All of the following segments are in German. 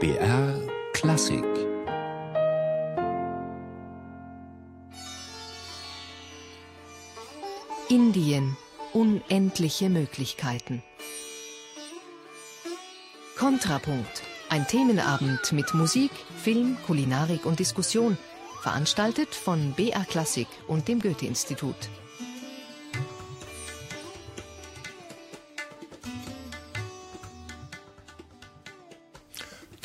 BR Klassik Indien. Unendliche Möglichkeiten. Kontrapunkt. Ein Themenabend mit Musik, Film, Kulinarik und Diskussion. Veranstaltet von BR Klassik und dem Goethe-Institut.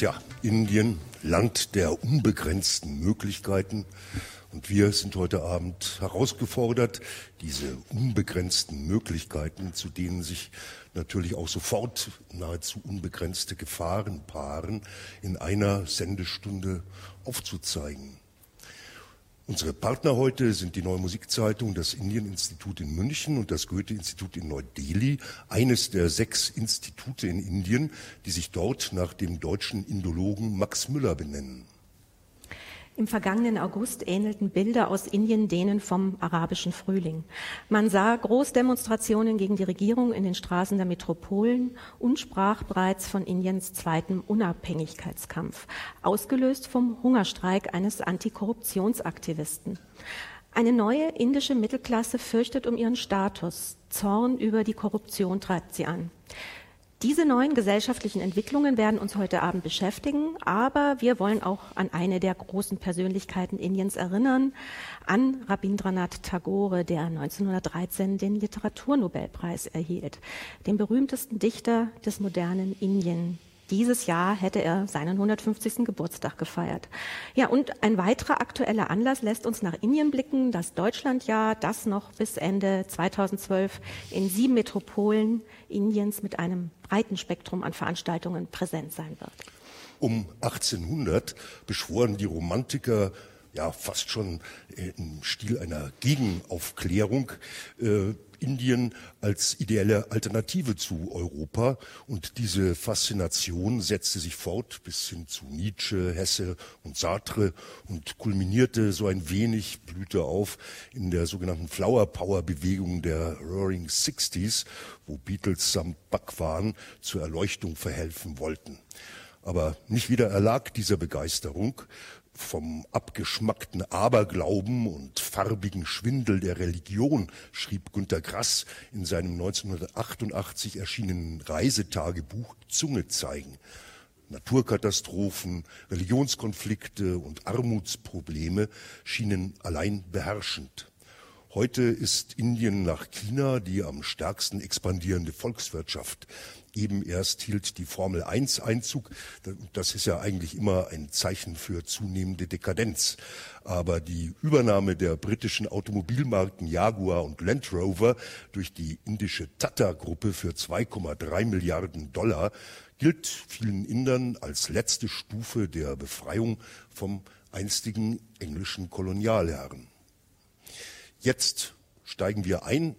Tja, Indien, Land der unbegrenzten Möglichkeiten. Und wir sind heute Abend herausgefordert, diese unbegrenzten Möglichkeiten, zu denen sich natürlich auch sofort nahezu unbegrenzte Gefahren paaren, in einer Sendestunde aufzuzeigen. Unsere Partner heute sind die Neue Musikzeitung, das Indieninstitut in München und das Goethe-Institut in Neu-Delhi, eines der sechs Institute in Indien, die sich dort nach dem deutschen Indologen Max Müller benennen. Im vergangenen August ähnelten Bilder aus Indien denen vom arabischen Frühling. Man sah Großdemonstrationen gegen die Regierung in den Straßen der Metropolen und sprach bereits von Indiens zweitem Unabhängigkeitskampf, ausgelöst vom Hungerstreik eines Antikorruptionsaktivisten. Eine neue indische Mittelklasse fürchtet um ihren Status. Zorn über die Korruption treibt sie an. Diese neuen gesellschaftlichen Entwicklungen werden uns heute Abend beschäftigen, aber wir wollen auch an eine der großen Persönlichkeiten Indiens erinnern, an Rabindranath Tagore, der 1913 den Literaturnobelpreis erhielt, den berühmtesten Dichter des modernen Indien. Dieses Jahr hätte er seinen 150. Geburtstag gefeiert. Ja, und ein weiterer aktueller Anlass lässt uns nach Indien blicken, das Deutschlandjahr, das noch bis Ende 2012 in sieben Metropolen Indiens mit einem breiten Spektrum an Veranstaltungen präsent sein wird. Um 1800 beschworen die Romantiker ja fast schon äh, im Stil einer Gegenaufklärung äh, Indien als ideelle Alternative zu Europa und diese Faszination setzte sich fort bis hin zu Nietzsche, Hesse und Sartre und kulminierte so ein wenig, blühte auf in der sogenannten Flower Power Bewegung der Roaring Sixties, wo Beatles samt Backwaren zur Erleuchtung verhelfen wollten. Aber nicht wieder erlag dieser Begeisterung, vom abgeschmackten Aberglauben und farbigen Schwindel der Religion schrieb Günter Grass in seinem 1988 erschienenen Reisetagebuch Zunge zeigen. Naturkatastrophen, Religionskonflikte und Armutsprobleme schienen allein beherrschend. Heute ist Indien nach China die am stärksten expandierende Volkswirtschaft eben erst hielt die Formel 1 Einzug. Das ist ja eigentlich immer ein Zeichen für zunehmende Dekadenz. Aber die Übernahme der britischen Automobilmarken Jaguar und Land Rover durch die indische Tata-Gruppe für 2,3 Milliarden Dollar gilt vielen Indern als letzte Stufe der Befreiung vom einstigen englischen Kolonialherren. Jetzt steigen wir ein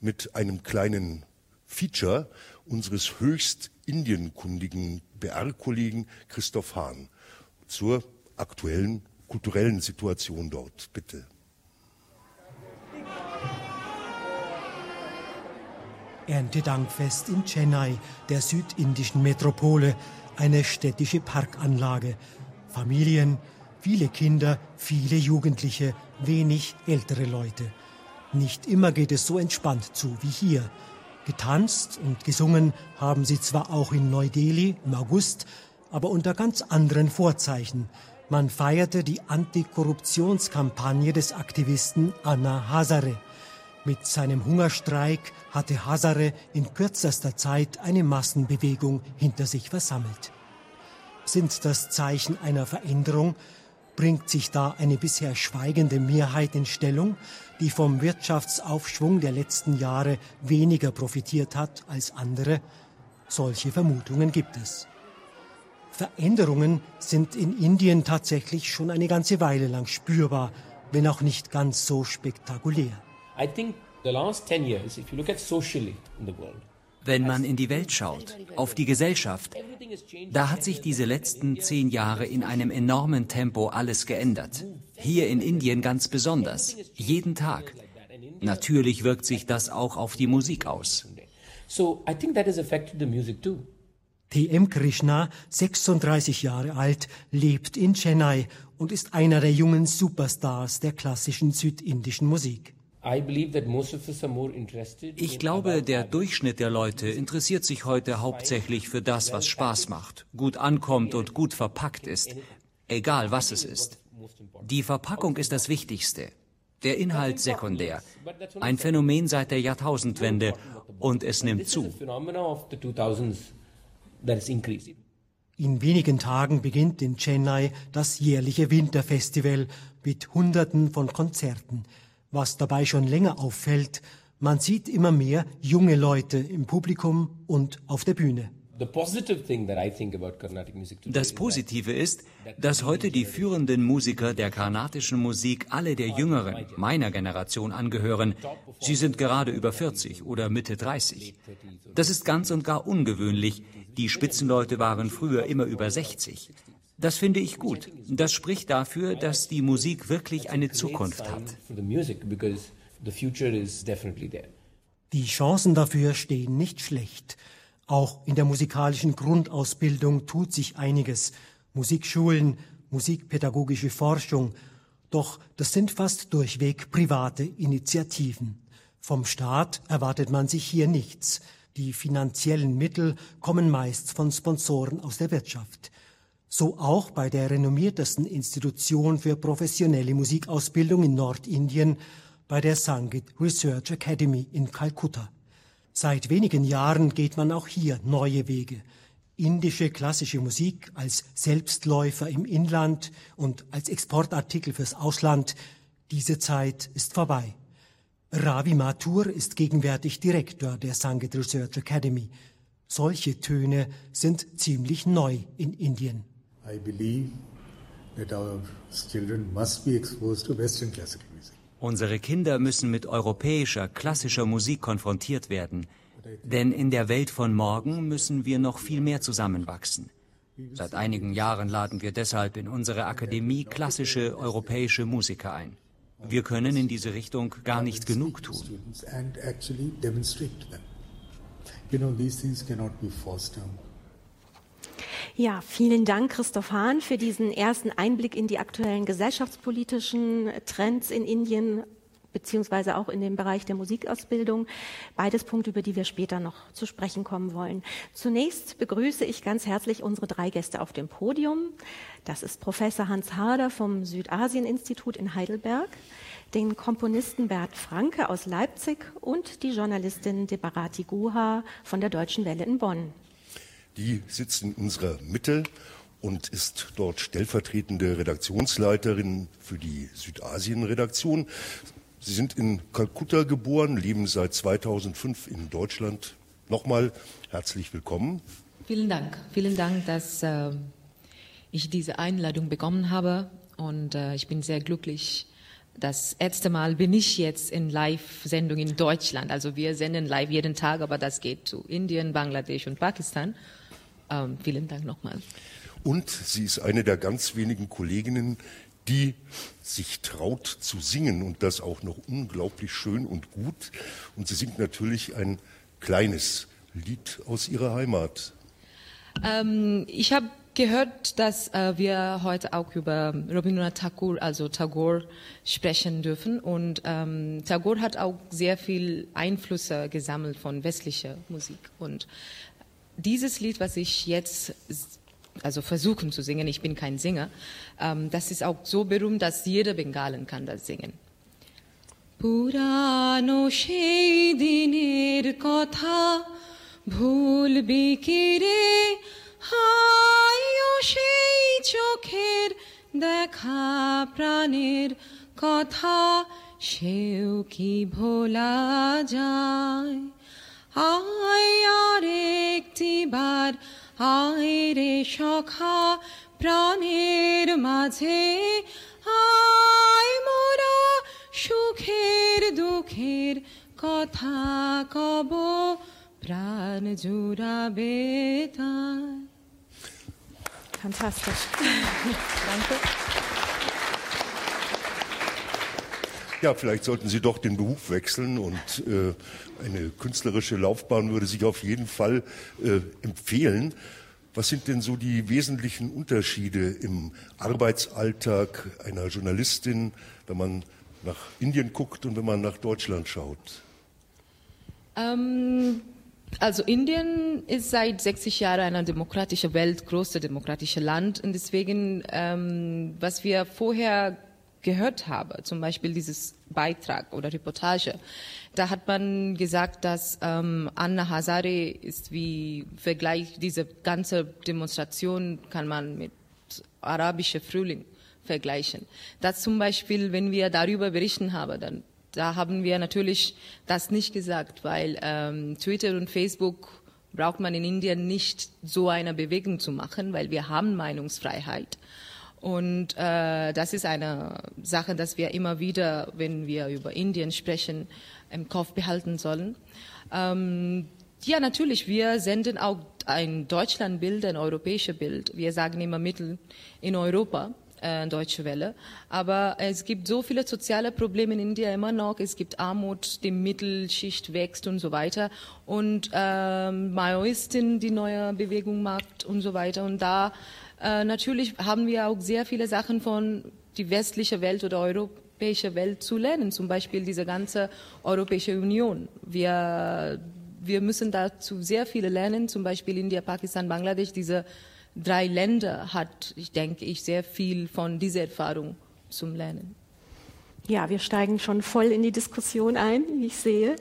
mit einem kleinen Feature unseres höchst indienkundigen BR-Kollegen Christoph Hahn zur aktuellen kulturellen Situation dort. Bitte. Erntedankfest in Chennai, der südindischen Metropole, eine städtische Parkanlage. Familien, viele Kinder, viele Jugendliche, wenig ältere Leute. Nicht immer geht es so entspannt zu wie hier. Getanzt und gesungen haben sie zwar auch in Neu-Delhi im August, aber unter ganz anderen Vorzeichen. Man feierte die Antikorruptionskampagne des Aktivisten Anna Hazare. Mit seinem Hungerstreik hatte Hazare in kürzester Zeit eine Massenbewegung hinter sich versammelt. Sind das Zeichen einer Veränderung, bringt sich da eine bisher schweigende Mehrheit in Stellung, die vom Wirtschaftsaufschwung der letzten Jahre weniger profitiert hat als andere? Solche Vermutungen gibt es. Veränderungen sind in Indien tatsächlich schon eine ganze Weile lang spürbar, wenn auch nicht ganz so spektakulär. I think the last 10 years, if you look at socially in the world, wenn man in die Welt schaut, auf die Gesellschaft, da hat sich diese letzten zehn Jahre in einem enormen Tempo alles geändert. Hier in Indien ganz besonders, jeden Tag. Natürlich wirkt sich das auch auf die Musik aus. So I think that has affected the music too. T.M. Krishna, 36 Jahre alt, lebt in Chennai und ist einer der jungen Superstars der klassischen südindischen Musik. Ich glaube, der Durchschnitt der Leute interessiert sich heute hauptsächlich für das, was Spaß macht, gut ankommt und gut verpackt ist, egal was es ist. Die Verpackung ist das Wichtigste, der Inhalt sekundär. Ein Phänomen seit der Jahrtausendwende und es nimmt zu. In wenigen Tagen beginnt in Chennai das jährliche Winterfestival mit Hunderten von Konzerten. Was dabei schon länger auffällt, man sieht immer mehr junge Leute im Publikum und auf der Bühne. Das Positive ist, dass heute die führenden Musiker der karnatischen Musik alle der jüngeren, meiner Generation angehören. Sie sind gerade über 40 oder Mitte 30. Das ist ganz und gar ungewöhnlich. Die Spitzenleute waren früher immer über 60. Das finde ich gut. Das spricht dafür, dass die Musik wirklich eine Zukunft hat. Die Chancen dafür stehen nicht schlecht. Auch in der musikalischen Grundausbildung tut sich einiges. Musikschulen, musikpädagogische Forschung. Doch das sind fast durchweg private Initiativen. Vom Staat erwartet man sich hier nichts. Die finanziellen Mittel kommen meist von Sponsoren aus der Wirtschaft. So auch bei der renommiertesten Institution für professionelle Musikausbildung in Nordindien, bei der Sangit Research Academy in Kalkutta. Seit wenigen Jahren geht man auch hier neue Wege. Indische klassische Musik als Selbstläufer im Inland und als Exportartikel fürs Ausland, diese Zeit ist vorbei. Ravi Mathur ist gegenwärtig Direktor der Sangeet Research Academy. Solche Töne sind ziemlich neu in Indien. I believe that our children must be exposed to Western classical music. Unsere Kinder müssen mit europäischer, klassischer Musik konfrontiert werden. Denn in der Welt von morgen müssen wir noch viel mehr zusammenwachsen. Seit einigen Jahren laden wir deshalb in unsere Akademie klassische europäische Musiker ein. Wir können in diese Richtung gar nicht genug tun. You know, these things cannot be forced down. Ja, vielen Dank, Christoph Hahn, für diesen ersten Einblick in die aktuellen gesellschaftspolitischen Trends in Indien beziehungsweise auch in dem Bereich der Musikausbildung. Beides Punkte, über die wir später noch zu sprechen kommen wollen. Zunächst begrüße ich ganz herzlich unsere drei Gäste auf dem Podium. Das ist Professor Hans Harder vom Südasien-Institut in Heidelberg, den Komponisten Bert Franke aus Leipzig und die Journalistin Debarati Guha von der Deutschen Welle in Bonn. Die sitzt in unserer Mitte und ist dort stellvertretende Redaktionsleiterin für die Südasien-Redaktion. Sie sind in Kalkutta geboren, leben seit 2005 in Deutschland. Nochmal herzlich willkommen. Vielen Dank. Vielen Dank, dass äh, ich diese Einladung bekommen habe. Und äh, ich bin sehr glücklich. Das erste Mal bin ich jetzt in Live-Sendung in Deutschland. Also wir senden live jeden Tag, aber das geht zu Indien, Bangladesch und Pakistan. Ähm, vielen Dank nochmal. Und sie ist eine der ganz wenigen Kolleginnen, die sich traut zu singen und das auch noch unglaublich schön und gut. Und sie singt natürlich ein kleines Lied aus ihrer Heimat. Ähm, ich habe gehört, dass äh, wir heute auch über Rabindranath Tagore, also Tagore, sprechen dürfen. Und ähm, Tagore hat auch sehr viel Einflüsse gesammelt von westlicher Musik. Und dieses Lied, was ich jetzt also versuchen zu singen, ich bin kein Sänger, ähm, das ist auch so berühmt, dass jeder Bengalen kann das singen. পুরানো সেই দিনের কথা ভুলবি কি রে হায় সেই চোখের দেখা প্রাণের কথা সেও কি ভোলা যায় আয় আর একটিবার আয় রে সখা প্রাণের মাঝে আয় মোরা সুখের দুঃখের কথা কব, প্রাণ জুড়াবে তাই Fantastisch. Danke. Ja, vielleicht sollten Sie doch den Beruf wechseln und äh, eine künstlerische Laufbahn würde sich auf jeden Fall äh, empfehlen. Was sind denn so die wesentlichen Unterschiede im Arbeitsalltag einer Journalistin, wenn man nach Indien guckt und wenn man nach Deutschland schaut? Ähm, also Indien ist seit 60 Jahren eine demokratische Welt, größte demokratische Land und deswegen, ähm, was wir vorher gehört habe, zum Beispiel dieses Beitrag oder Reportage, da hat man gesagt, dass ähm, Anna Hazare ist wie Vergleich, diese ganze Demonstration kann man mit arabischer Frühling vergleichen. Das zum Beispiel, wenn wir darüber berichten haben, dann da haben wir natürlich das nicht gesagt, weil ähm, Twitter und Facebook braucht man in Indien nicht so eine Bewegung zu machen, weil wir haben Meinungsfreiheit. Und äh, das ist eine Sache, dass wir immer wieder, wenn wir über Indien sprechen, im Kopf behalten sollen. Ähm, ja, natürlich, wir senden auch ein Deutschlandbild, ein europäisches Bild. Wir sagen immer Mittel in Europa, äh, Deutsche Welle. Aber es gibt so viele soziale Probleme in Indien immer noch. Es gibt Armut, die Mittelschicht wächst und so weiter. Und ähm, Maoisten, die neue Bewegung macht und so weiter. Und da äh, natürlich haben wir auch sehr viele Sachen von die westliche Welt oder europäische Welt zu lernen. Zum Beispiel diese ganze Europäische Union. Wir, wir müssen dazu sehr viele lernen. Zum Beispiel India, Pakistan, Bangladesch. Diese drei Länder hat, ich denke, ich sehr viel von dieser Erfahrung zum Lernen. Ja, wir steigen schon voll in die Diskussion ein, wie ich sehe.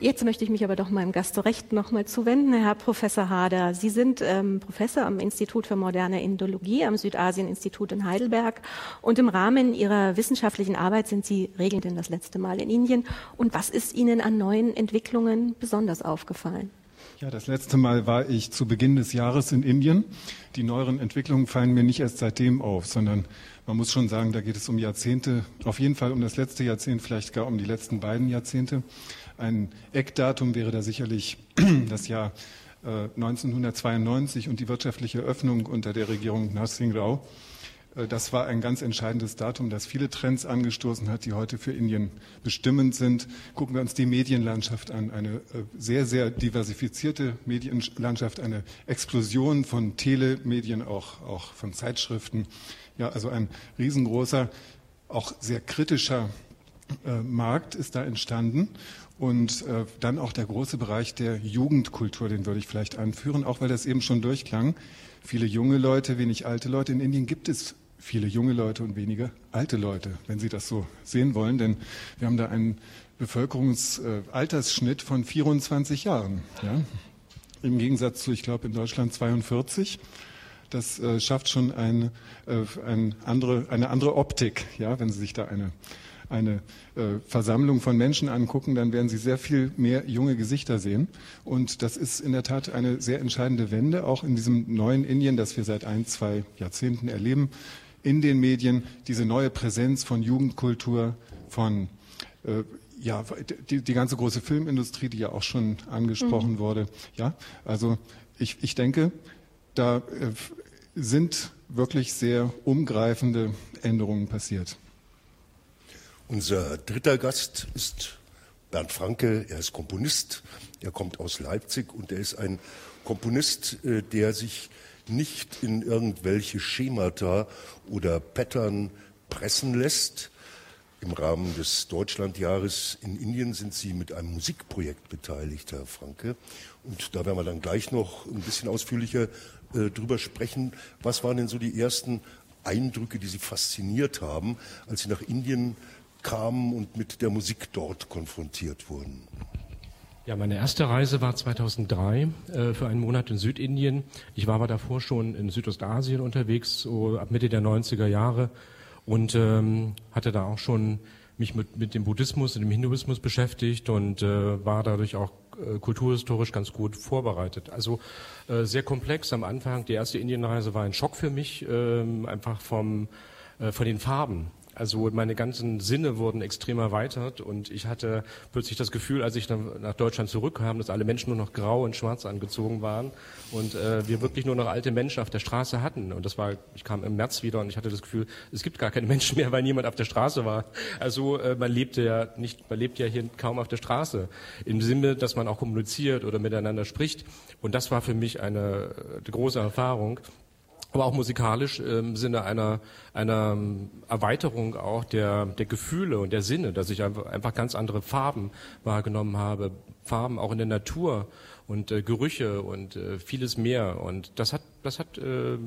Jetzt möchte ich mich aber doch meinem Gast recht nochmal zuwenden, Herr Professor Hader. Sie sind ähm, Professor am Institut für moderne Indologie am Südasien-Institut in Heidelberg und im Rahmen Ihrer wissenschaftlichen Arbeit sind Sie regelnd das letzte Mal in Indien. Und was ist Ihnen an neuen Entwicklungen besonders aufgefallen? Ja, das letzte Mal war ich zu Beginn des Jahres in Indien. Die neueren Entwicklungen fallen mir nicht erst seitdem auf, sondern man muss schon sagen, da geht es um Jahrzehnte, auf jeden Fall um das letzte Jahrzehnt, vielleicht gar um die letzten beiden Jahrzehnte. Ein Eckdatum wäre da sicherlich das Jahr 1992 äh, und die wirtschaftliche Öffnung unter der Regierung Narsingh Rao. Äh, das war ein ganz entscheidendes Datum, das viele Trends angestoßen hat, die heute für Indien bestimmend sind. Gucken wir uns die Medienlandschaft an. Eine äh, sehr, sehr diversifizierte Medienlandschaft, eine Explosion von Telemedien, auch, auch von Zeitschriften. Ja, also ein riesengroßer, auch sehr kritischer äh, Markt ist da entstanden. Und äh, dann auch der große Bereich der Jugendkultur, den würde ich vielleicht anführen, auch weil das eben schon durchklang. Viele junge Leute, wenig alte Leute. In Indien gibt es viele junge Leute und wenige alte Leute, wenn Sie das so sehen wollen, denn wir haben da einen Bevölkerungsaltersschnitt äh, von 24 Jahren. Ja? Im Gegensatz zu, ich glaube, in Deutschland 42. Das äh, schafft schon ein, äh, ein andere, eine andere Optik, ja, wenn Sie sich da eine eine äh, Versammlung von Menschen angucken, dann werden Sie sehr viel mehr junge Gesichter sehen. Und das ist in der Tat eine sehr entscheidende Wende, auch in diesem neuen Indien, das wir seit ein, zwei Jahrzehnten erleben, in den Medien, diese neue Präsenz von Jugendkultur, von äh, ja, die, die ganze große Filmindustrie, die ja auch schon angesprochen mhm. wurde. Ja, also ich, ich denke, da äh, sind wirklich sehr umgreifende Änderungen passiert. Unser dritter Gast ist Bernd Franke. Er ist Komponist. Er kommt aus Leipzig und er ist ein Komponist, äh, der sich nicht in irgendwelche Schemata oder Pattern pressen lässt. Im Rahmen des Deutschlandjahres in Indien sind Sie mit einem Musikprojekt beteiligt, Herr Franke. Und da werden wir dann gleich noch ein bisschen ausführlicher äh, drüber sprechen. Was waren denn so die ersten Eindrücke, die Sie fasziniert haben, als Sie nach Indien kamen und mit der Musik dort konfrontiert wurden? Ja, meine erste Reise war 2003 äh, für einen Monat in Südindien. Ich war aber davor schon in Südostasien unterwegs, so ab Mitte der 90er Jahre und ähm, hatte da auch schon mich mit, mit dem Buddhismus und dem Hinduismus beschäftigt und äh, war dadurch auch äh, kulturhistorisch ganz gut vorbereitet. Also äh, sehr komplex am Anfang. Die erste Indienreise war ein Schock für mich, äh, einfach vom, äh, von den Farben Also meine ganzen Sinne wurden extrem erweitert und ich hatte plötzlich das Gefühl, als ich nach Deutschland zurückkam, dass alle Menschen nur noch grau und schwarz angezogen waren und äh, wir wirklich nur noch alte Menschen auf der Straße hatten. Und das war, ich kam im März wieder und ich hatte das Gefühl, es gibt gar keine Menschen mehr, weil niemand auf der Straße war. Also äh, man lebte ja nicht, man lebt ja hier kaum auf der Straße. Im Sinne, dass man auch kommuniziert oder miteinander spricht. Und das war für mich eine, eine große Erfahrung aber auch musikalisch im Sinne einer, einer Erweiterung auch der, der Gefühle und der Sinne, dass ich einfach, ganz andere Farben wahrgenommen habe, Farben auch in der Natur und äh, Gerüche und äh, vieles mehr. Und das hat, das hat äh,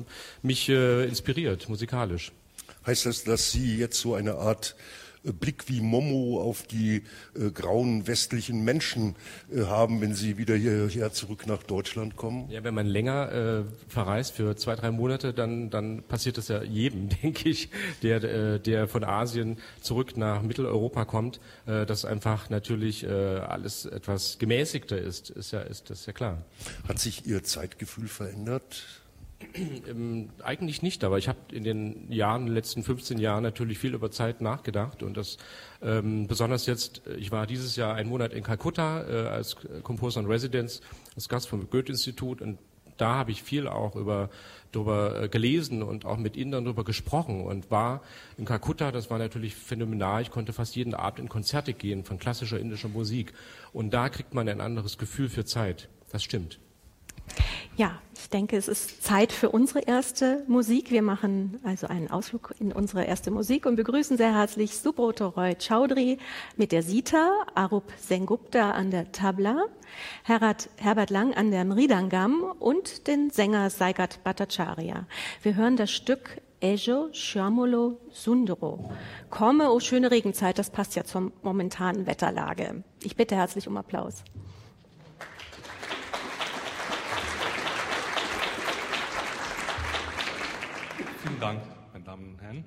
mich äh, inspiriert, musikalisch. Heißt das, dass Sie jetzt so eine Art Blick wie Momo auf die äh, grauen westlichen Menschen äh, haben, wenn sie wieder hierher zurück nach Deutschland kommen? Ja, wenn man länger äh, verreist für zwei, drei Monate, dann, dann passiert das ja jedem, denke ich, der, äh, der von Asien zurück nach Mitteleuropa kommt, äh, dass einfach natürlich äh, alles etwas gemäßigter ist, ist ja, ist das ja klar. Hat sich Ihr Zeitgefühl verändert? Ähm, eigentlich nicht, aber ich habe in den Jahren, den letzten 15 Jahren natürlich viel über Zeit nachgedacht und das ähm, besonders jetzt, äh, ich war dieses Jahr einen Monat in Kalkutta äh, als Composer in Residence, als Gast vom Goethe-Institut und da habe ich viel auch über darüber äh, gelesen und auch mit Indern darüber gesprochen und war in Kalkutta, das war natürlich phänomenal, ich konnte fast jeden Abend in Konzerte gehen von klassischer indischer Musik und da kriegt man ein anderes Gefühl für Zeit. Das stimmt. Ja, ich denke, es ist Zeit für unsere erste Musik. Wir machen also einen Ausflug in unsere erste Musik und begrüßen sehr herzlich Subroto Roy Chaudhry mit der Sita, Arup Sengupta an der Tabla, Herbert, Herbert Lang an der Mridangam und den Sänger Saigat Bhattacharya. Wir hören das Stück Ejo Shyamolo Sundaro. Komme, oh schöne Regenzeit, das passt ja zur momentanen Wetterlage. Ich bitte herzlich um Applaus. Vielen Dank, meine Damen und Herren.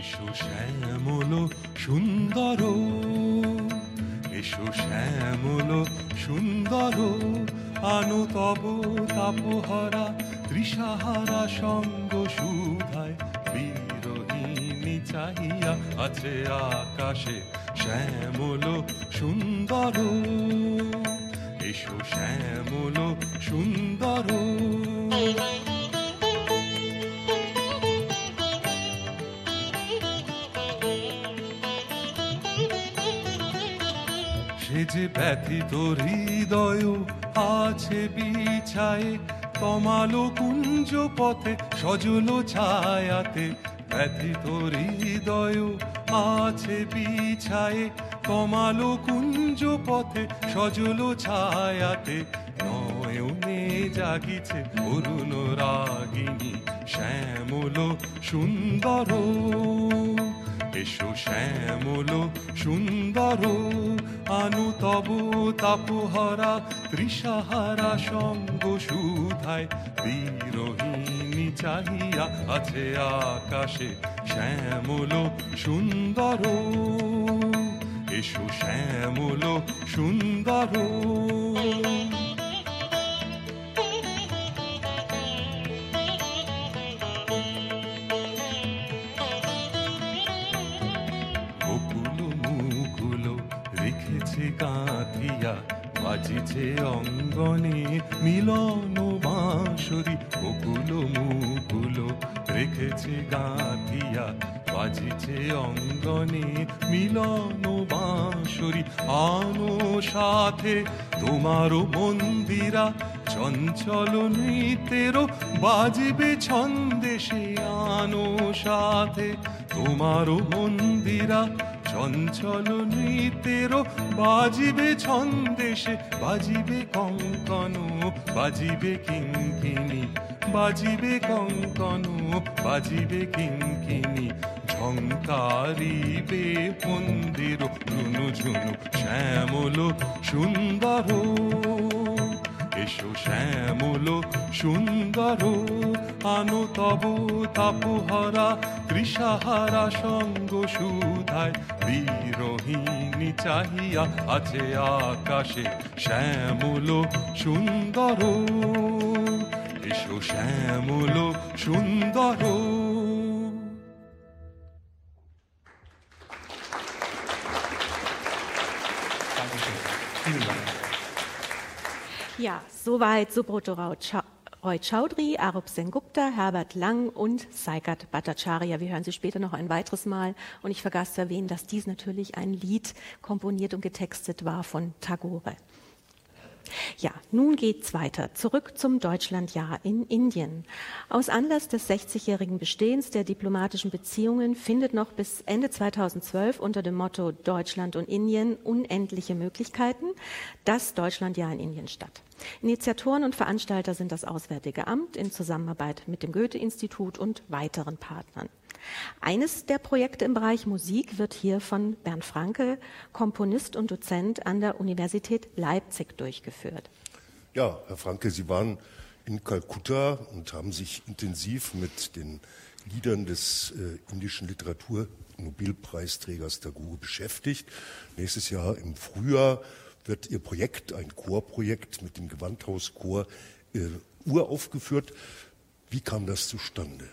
এসো শ্যামল সুন্দর এসো শ্যামল সুন্দর আনু তব তাপহরা তৃষাহারা সঙ্গ সুধায় চাহিয়া আছে আকাশে শ্যামল সুন্দর। এসো শ্যামল সুন্দর। সে যে ব্যথিত হৃদয় আছে বিছায়ে তমালো কুঞ্জ পথে সজল ছায়াতে ব্যথিত হৃদয় আছে বিছায়ে, কমালো কুঞ্জ পথে, সজল ছায়াতে। নয়নে জাগিছে অরুণ রাগিনী, শ্যামল সুন্দর এসো শ্যামল সুন্দর, আনু তব তাপহরা তৃষাহারা সঙ্গ সুধায়, বিরোহিণী চাহিয়া আছে আকাশে শ্যামল সুন্দর। এসো শ্যামল সুন্দর। বাজিছে অঙ্গনে মিলন বাঁশরি, বকুল মুকুল রেখেছে গাঁথিয়া, বাজিছে অঙ্গনে মিলন বাঁশরি। আনো সাথে তোমারও মন্দিরা, চঞ্চল নৃত্যেরও বাজবে ছন্দে সে আনো সাথে তোমারও মন্দিরা। চঞ্চল নৃত্যেরও বাজিবে ছন্দেশে, বাজিবে কঙ্কন, বাজিবে কিঙ্কিনি বাজিবে কঙ্কন, বাজিবে কিঙ্কিনি ঝঙ্কারিবে মন্দির ঝুনু ঝুনু শ্যামল, সুন্দর। এসো শ্যামল সুন্দর, আনো তব তাপহরা তৃষাহারা সঙ্গ সুধায়। বিরোহিণী চাহিয়া আছে আকাশে শ্যামল সুন্দর। এসো শ্যামল সুন্দর। Ja, soweit Subroto Roy Chaudhry, Arup Sengupta, Herbert Lang und Saikat Bhattacharya. Wir hören sie später noch ein weiteres Mal. Und ich vergaß zu erwähnen, dass dies natürlich ein Lied komponiert und getextet war von Tagore. Ja, nun geht's weiter. Zurück zum Deutschlandjahr in Indien. Aus Anlass des 60-jährigen Bestehens der diplomatischen Beziehungen findet noch bis Ende 2012 unter dem Motto Deutschland und Indien unendliche Möglichkeiten das Deutschlandjahr in Indien statt. Initiatoren und Veranstalter sind das Auswärtige Amt in Zusammenarbeit mit dem Goethe-Institut und weiteren Partnern. Eines der Projekte im Bereich Musik wird hier von Bernd Franke, Komponist und Dozent an der Universität Leipzig durchgeführt. Ja, Herr Franke, Sie waren in Kalkutta und haben sich intensiv mit den Liedern des äh, indischen Literatur-Nobelpreisträgers Tagore beschäftigt. Nächstes Jahr im Frühjahr wird Ihr Projekt, ein Chorprojekt mit dem Gewandhauschor, äh, uraufgeführt. Wie kam das zustande?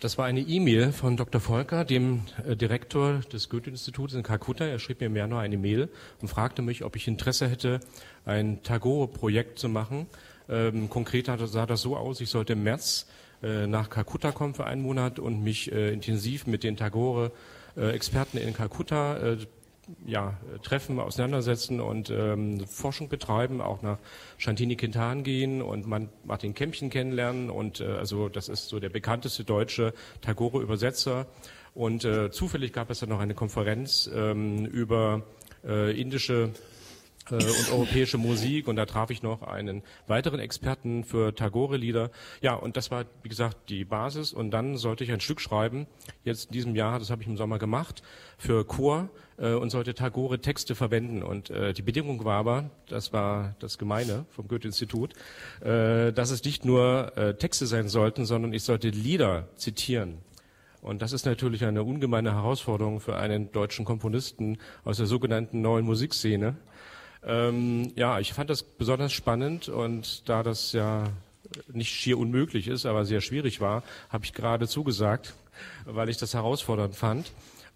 Das war eine E-Mail von Dr. Volker, dem äh, Direktor des Goethe-Instituts in Kalkutta. Er schrieb mir im Januar eine Mail und fragte mich, ob ich Interesse hätte, ein Tagore-Projekt zu machen. Ähm, konkret sah das so aus, ich sollte im März äh, nach Kalkutta kommen für einen Monat und mich äh, intensiv mit den Tagore-Experten in Kalkutta äh, ja, treffen, auseinandersetzen und ähm, Forschung betreiben, auch nach Shantini Quintan gehen und man Martin Kämpchen kennenlernen und äh, also das ist so der bekannteste deutsche Tagore-Übersetzer. Und äh, zufällig gab es dann noch eine Konferenz ähm, über äh, indische äh, und europäische Musik und da traf ich noch einen weiteren Experten für Tagore-Lieder. Ja, und das war, wie gesagt, die Basis und dann sollte ich ein Stück schreiben, jetzt in diesem Jahr, das habe ich im Sommer gemacht, für Chor äh, und sollte Tagore-Texte verwenden und äh, die Bedingung war aber, das war das Gemeine vom Goethe-Institut, äh, dass es nicht nur äh, Texte sein sollten, sondern ich sollte Lieder zitieren. Und das ist natürlich eine ungemeine Herausforderung für einen deutschen Komponisten aus der sogenannten neuen Musikszene. Ähm, ja, ich fand das besonders spannend und da das ja nicht schier unmöglich ist, aber sehr schwierig war, habe ich gerade zugesagt, weil ich das herausfordernd fand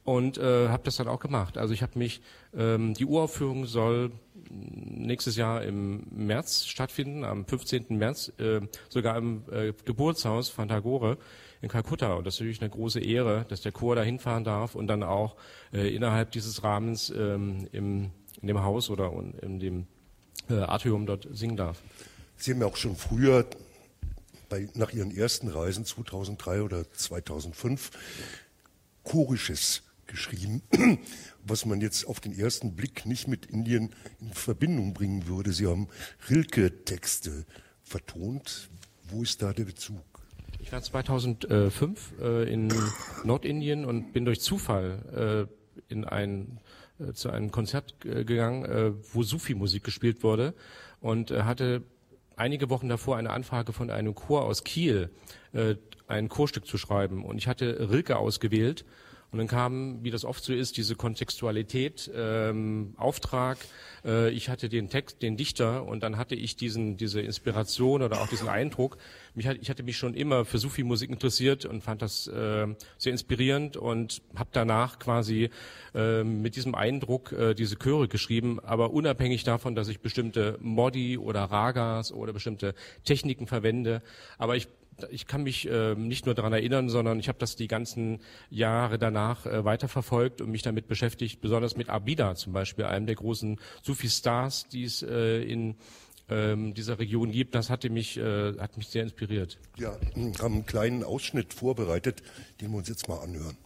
und äh, habe das dann auch gemacht. Also ich habe mich, ähm, die Uraufführung soll nächstes Jahr im März stattfinden, am 15. März, äh, sogar im äh, Geburtshaus von Tagore in Kalkutta. Und das ist natürlich eine große Ehre, dass der Chor da hinfahren darf und dann auch äh, innerhalb dieses Rahmens ähm, im in dem Haus oder in dem äh, Atrium dort singen darf. Sie haben ja auch schon früher bei, nach Ihren ersten Reisen 2003 oder 2005 chorisches geschrieben, was man jetzt auf den ersten Blick nicht mit Indien in Verbindung bringen würde. Sie haben Rilke-Texte vertont. Wo ist da der Bezug? Ich war 2005 äh, in Nordindien und bin durch Zufall äh, in ein äh, zu einem Konzert äh, gegangen, äh, wo Sufi-Musik gespielt wurde und hatte einige Wochen davor eine Anfrage von einem Chor aus Kiel, ein Chorstück zu schreiben. Und ich hatte Rilke ausgewählt und dann kam, wie das oft so ist, diese Kontextualität, ähm, Auftrag. Äh, ich hatte den Text, den Dichter und dann hatte ich diesen, diese Inspiration oder auch diesen Eindruck. Mich hat, ich hatte mich schon immer für Sufi-Musik interessiert und fand das äh, sehr inspirierend und habe danach quasi äh, mit diesem Eindruck äh, diese Chöre geschrieben, aber unabhängig davon, dass ich bestimmte Modi oder Ragas oder bestimmte Techniken verwende. Aber ich ich kann mich äh, nicht nur daran erinnern, sondern ich habe das die ganzen Jahre danach äh, weiterverfolgt und mich damit beschäftigt, besonders mit Abida zum Beispiel, einem der großen Sufi-Stars, die es äh, in ähm, dieser Region gibt. Das hatte mich, äh, hat mich sehr inspiriert. Ja, haben einen kleinen Ausschnitt vorbereitet, den wir uns jetzt mal anhören.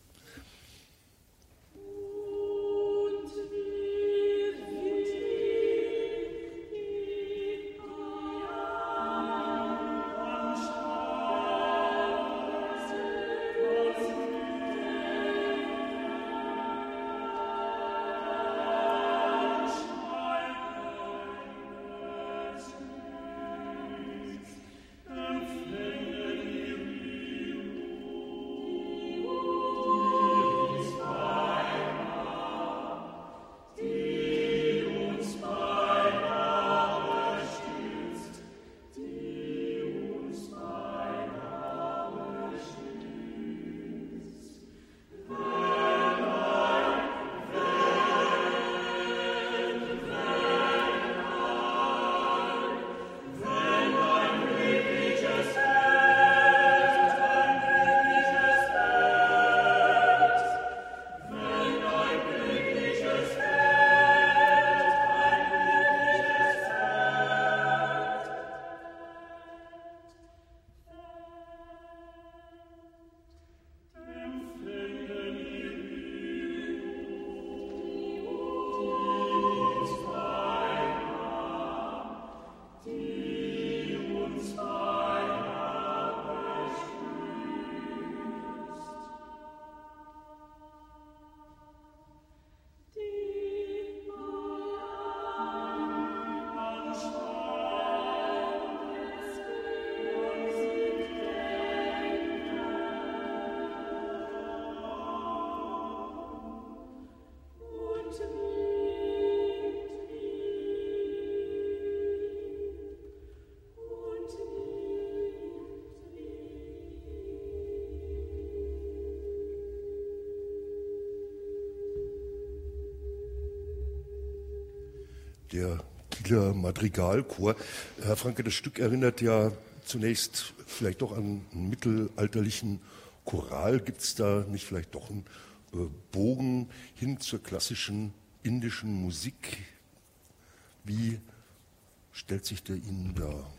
Der Kieler Madrigalchor. Herr Franke, das Stück erinnert ja zunächst vielleicht doch an einen mittelalterlichen Choral. Gibt es da nicht vielleicht doch einen äh, Bogen hin zur klassischen indischen Musik? Wie stellt sich der Ihnen dar?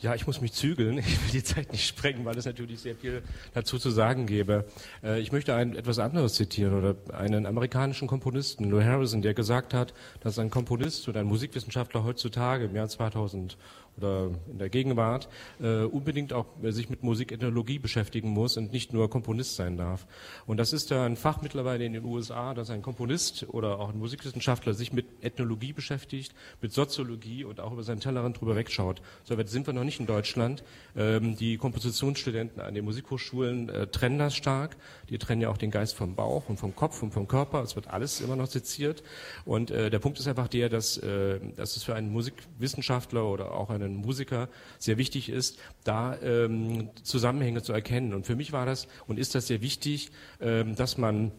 Ja, ich muss mich zügeln. Ich will die Zeit nicht sprengen, weil es natürlich sehr viel dazu zu sagen gäbe. Äh, ich möchte ein, etwas anderes zitieren oder einen amerikanischen Komponisten, Lou Harrison, der gesagt hat, dass ein Komponist oder ein Musikwissenschaftler heutzutage im Jahr 2000 oder in der Gegenwart äh, unbedingt auch äh, sich mit Musikethnologie beschäftigen muss und nicht nur Komponist sein darf. Und das ist ja ein Fach mittlerweile in den USA, dass ein Komponist oder auch ein Musikwissenschaftler sich mit Ethnologie beschäftigt, mit Soziologie und auch über seinen Tellerrand drüber wegschaut. So weit sind wir noch nicht in Deutschland. Ähm, die Kompositionsstudenten an den Musikhochschulen äh, trennen das stark. Die trennen ja auch den Geist vom Bauch und vom Kopf und vom Körper. Es wird alles immer noch seziert. Und äh, der Punkt ist einfach der, dass, äh, dass es für einen Musikwissenschaftler oder auch einen Musiker sehr wichtig ist, da ähm, Zusammenhänge zu erkennen. Und für mich war das und ist das sehr wichtig, ähm, dass man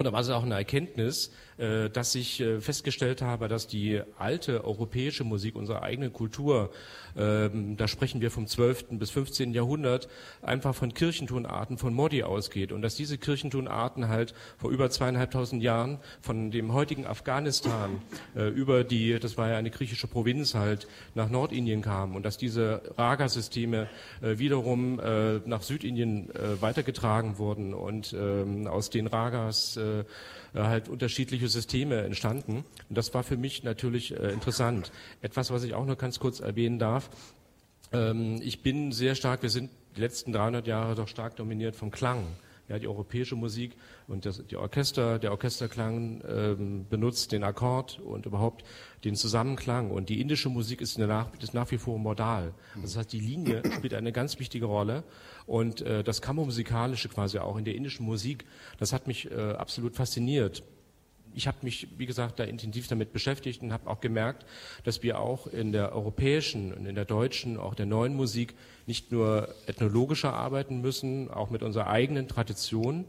oder war es auch eine Erkenntnis, äh, dass ich äh, festgestellt habe, dass die alte europäische Musik, unsere eigene Kultur, ähm, da sprechen wir vom 12. bis 15. Jahrhundert, einfach von Kirchentonarten von Modi ausgeht und dass diese Kirchentonarten halt vor über zweieinhalbtausend Jahren von dem heutigen Afghanistan äh, über die, das war ja eine griechische Provinz halt, nach Nordindien kamen und dass diese Raga-Systeme wiederum nach Südindien weitergetragen wurden und ähm, aus den Ragas halt unterschiedliche Systeme entstanden. Und das war für mich natürlich äh, interessant. Etwas, was ich auch noch ganz kurz erwähnen darf. Ähm, ich bin sehr stark, wir sind die letzten 300 Jahre doch stark dominiert vom Klang. Ja, die europäische Musik und das, die Orchester, der Orchesterklang ähm, benutzt den Akkord und überhaupt den Zusammenklang. Und die indische Musik ist, nach, ist nach wie vor modal. Das heißt, die Linie spielt eine ganz wichtige Rolle. Und äh, das Kammermusikalische quasi auch in der indischen Musik, das hat mich äh, absolut fasziniert ich habe mich, wie gesagt, da intensiv damit beschäftigt und habe auch gemerkt, dass wir auch in der europäischen und in der deutschen, auch der neuen Musik nicht nur ethnologischer arbeiten müssen, auch mit unserer eigenen Tradition,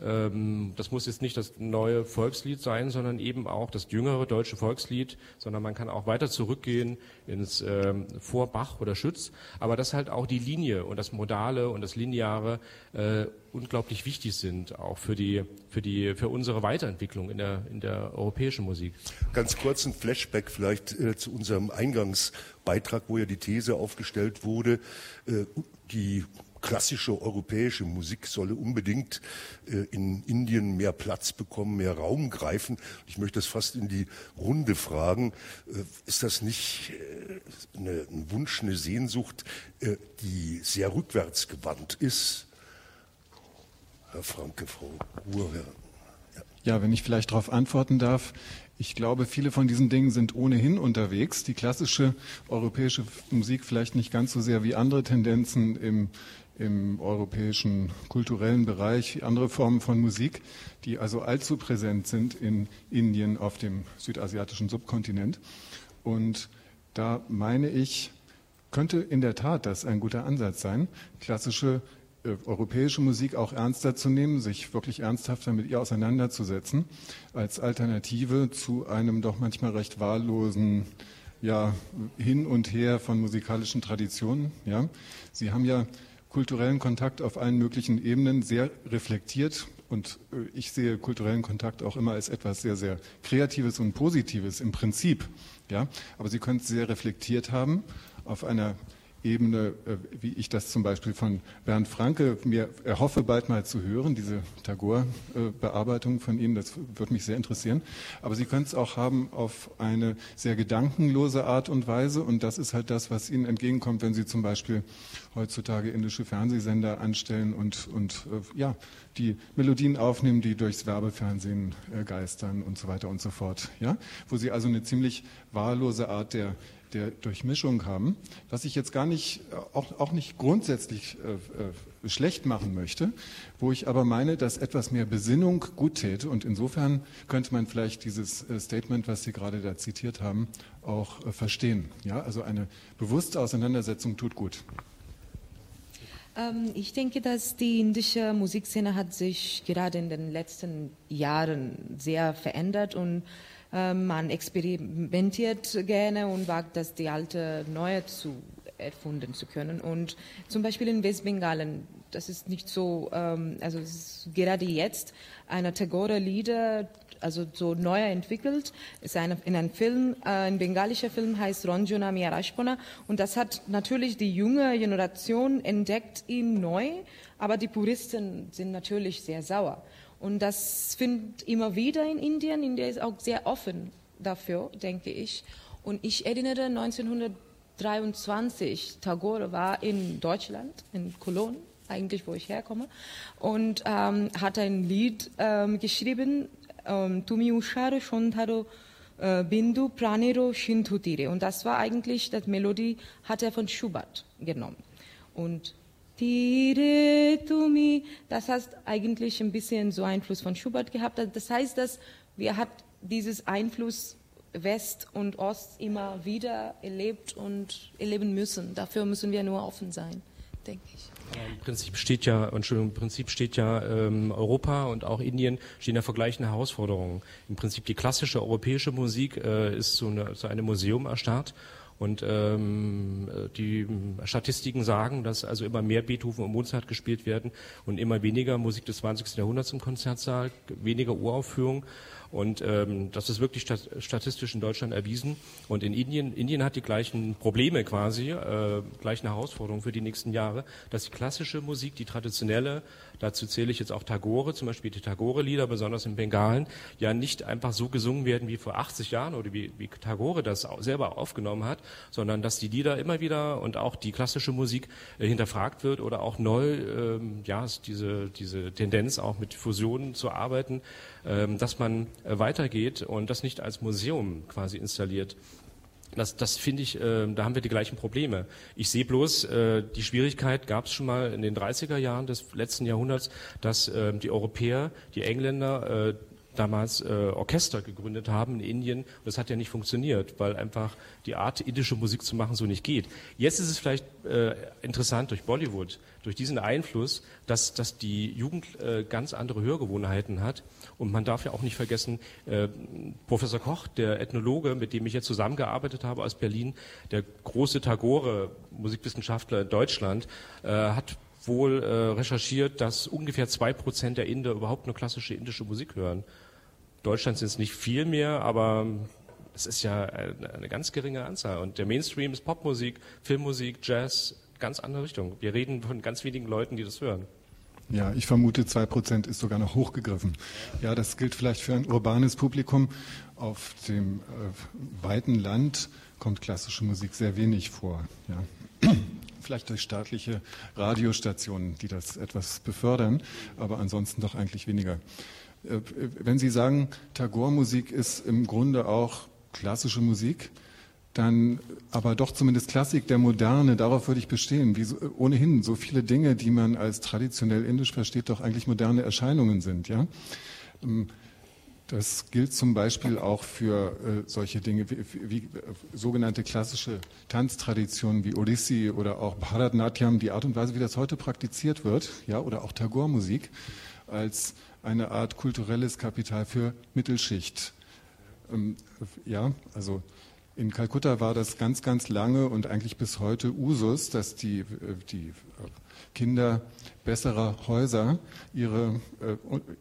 das muss jetzt nicht das neue Volkslied sein, sondern eben auch das jüngere deutsche Volkslied, sondern man kann auch weiter zurückgehen ins ähm, vor Bach oder Schütz, aber dass halt auch die Linie und das Modale und das Lineare äh, unglaublich wichtig sind, auch für die, für die, für unsere Weiterentwicklung in der, in der europäischen Musik. Ganz kurz ein Flashback vielleicht äh, zu unserem Eingangsbeitrag, wo ja die These aufgestellt wurde, äh, die klassische europäische Musik solle unbedingt äh, in Indien mehr Platz bekommen, mehr Raum greifen. Ich möchte das fast in die Runde fragen. Äh, ist das nicht äh, eine, ein Wunsch, eine Sehnsucht, äh, die sehr rückwärtsgewandt ist? Herr Franke, Frau Urherr. Ja. ja, wenn ich vielleicht darauf antworten darf. Ich glaube, viele von diesen Dingen sind ohnehin unterwegs. Die klassische europäische Musik vielleicht nicht ganz so sehr wie andere Tendenzen im im europäischen kulturellen Bereich, andere Formen von Musik, die also allzu präsent sind in Indien auf dem südasiatischen Subkontinent. Und da meine ich, könnte in der Tat das ein guter Ansatz sein, klassische äh, europäische Musik auch ernster zu nehmen, sich wirklich ernsthafter mit ihr auseinanderzusetzen, als Alternative zu einem doch manchmal recht wahllosen ja, Hin und Her von musikalischen Traditionen. Ja. Sie haben ja kulturellen Kontakt auf allen möglichen Ebenen sehr reflektiert. Und äh, ich sehe kulturellen Kontakt auch immer als etwas sehr, sehr Kreatives und Positives im Prinzip. Ja? Aber Sie können es sehr reflektiert haben auf einer Ebene, äh, wie ich das zum Beispiel von Bernd Franke mir erhoffe, bald mal zu hören, diese Tagore-Bearbeitung von Ihnen, das würde mich sehr interessieren. Aber Sie können es auch haben auf eine sehr gedankenlose Art und Weise und das ist halt das, was Ihnen entgegenkommt, wenn Sie zum Beispiel heutzutage indische Fernsehsender anstellen und, und äh, ja, die Melodien aufnehmen, die durchs Werbefernsehen äh, geistern und so weiter und so fort. Ja? Wo Sie also eine ziemlich wahllose Art der der Durchmischung haben, was ich jetzt gar nicht, auch, auch nicht grundsätzlich äh, äh, schlecht machen möchte, wo ich aber meine, dass etwas mehr Besinnung gut täte. Und insofern könnte man vielleicht dieses äh, Statement, was Sie gerade da zitiert haben, auch äh, verstehen. Ja, also eine bewusste Auseinandersetzung tut gut. Ähm, ich denke, dass die indische Musikszene hat sich gerade in den letzten Jahren sehr verändert und Äh, man experimentiert gerne und wagt das die alte neue zu erfunden zu können. Und zum Beispiel in Westbengalen, das ist nicht so, ähm, also gerade jetzt eine Tagore-Lieder, also so neu entwickelt, ist eine, in einem Film, äh, ein bengalischer Film heißt Ronjona Miarashpona und das hat natürlich die junge Generation entdeckt ihn neu, aber die Puristen sind natürlich sehr sauer. Und das findet immer wieder in Indien. Indien ist auch sehr offen dafür, denke ich. Und ich erinnere 1923, Tagore war in Deutschland, in Cologne, eigentlich wo ich herkomme, und ähm, hat ein Lied ähm, geschrieben, ähm, Tumi Ushare Shontaro äh, Bindu Pranero Shintutire. Und das war eigentlich, das Melodie hat er von Schubert genommen. Und Tire Tumi, das heißt eigentlich ein bisschen so Einfluss von Schubert gehabt. Das heißt, dass wir hat dieses Einfluss West und Ost immer wieder erlebt und erleben müssen. Dafür müssen wir nur offen sein, denke ich. Im Prinzip steht ja, Entschuldigung, im Prinzip steht ja ähm, Europa und auch Indien stehen ja vor gleichen Herausforderungen. Im Prinzip die klassische europäische Musik äh, ist so, eine, so einem Museum erstarrt und ähm, die Statistiken sagen, dass also immer mehr Beethoven und Mozart gespielt werden und immer weniger Musik des 20. Jahrhunderts im Konzertsaal, weniger Uraufführungen. Und ähm, das ist wirklich statistisch in Deutschland erwiesen. Und in Indien, Indien hat die gleichen Probleme quasi, äh, gleichen Herausforderungen für die nächsten Jahre, dass die klassische Musik, die traditionelle, dazu zähle ich jetzt auch Tagore, zum Beispiel die Tagore-Lieder, besonders in Bengalen, ja nicht einfach so gesungen werden wie vor 80 Jahren oder wie, wie Tagore das selber aufgenommen hat, sondern dass die Lieder immer wieder und auch die klassische Musik äh, hinterfragt wird oder auch neu, ähm, ja, diese, diese Tendenz auch mit Fusionen zu arbeiten, dass man äh, weitergeht und das nicht als Museum quasi installiert. Das, das finde ich, äh, da haben wir die gleichen Probleme. Ich sehe bloß, äh, die Schwierigkeit gab es schon mal in den 30er Jahren des letzten Jahrhunderts, dass äh, die Europäer, die Engländer, äh, damals äh, Orchester gegründet haben in Indien. Und das hat ja nicht funktioniert, weil einfach die Art, indische Musik zu machen, so nicht geht. Jetzt ist es vielleicht äh, interessant durch Bollywood, durch diesen Einfluss, dass, dass die Jugend äh, ganz andere Hörgewohnheiten hat. Und man darf ja auch nicht vergessen, äh, Professor Koch, der Ethnologe, mit dem ich jetzt zusammengearbeitet habe aus Berlin, der große Tagore, Musikwissenschaftler in Deutschland, äh, hat wohl äh, recherchiert, dass ungefähr zwei Prozent der Inder überhaupt nur klassische indische Musik hören. Deutschland sind es nicht viel mehr, aber es ist ja eine, ganz geringe Anzahl. Und der Mainstream ist Popmusik, Filmmusik, Jazz, ganz andere Richtung. Wir reden von ganz wenigen Leuten, die das hören. Ja, ich vermute, zwei Prozent ist sogar noch hochgegriffen. Ja, das gilt vielleicht für ein urbanes Publikum. Auf dem äh, weiten Land kommt klassische Musik sehr wenig vor. Ja. Vielleicht durch staatliche Radiostationen, die das etwas befördern, aber ansonsten doch eigentlich weniger. Äh, wenn Sie sagen, Tagore-Musik ist im Grunde auch klassische Musik, dann aber doch zumindest Klassik der Moderne, darauf würde ich bestehen, wie ohnehin so viele Dinge, die man als traditionell indisch versteht, doch eigentlich moderne Erscheinungen sind. Ja? Ähm, das gilt zum Beispiel auch für äh, solche Dinge wie, wie, wie sogenannte klassische Tanztraditionen wie Odissi oder auch Bharatnatyam, die Art und Weise, wie das heute praktiziert wird, ja, oder auch Tagore-Musik als eine Art kulturelles Kapital für Mittelschicht. Ähm, ja, also in Kalkutta war das ganz, ganz lange und eigentlich bis heute Usus, dass die, äh, die Kinder besserer Häuser ihre, äh,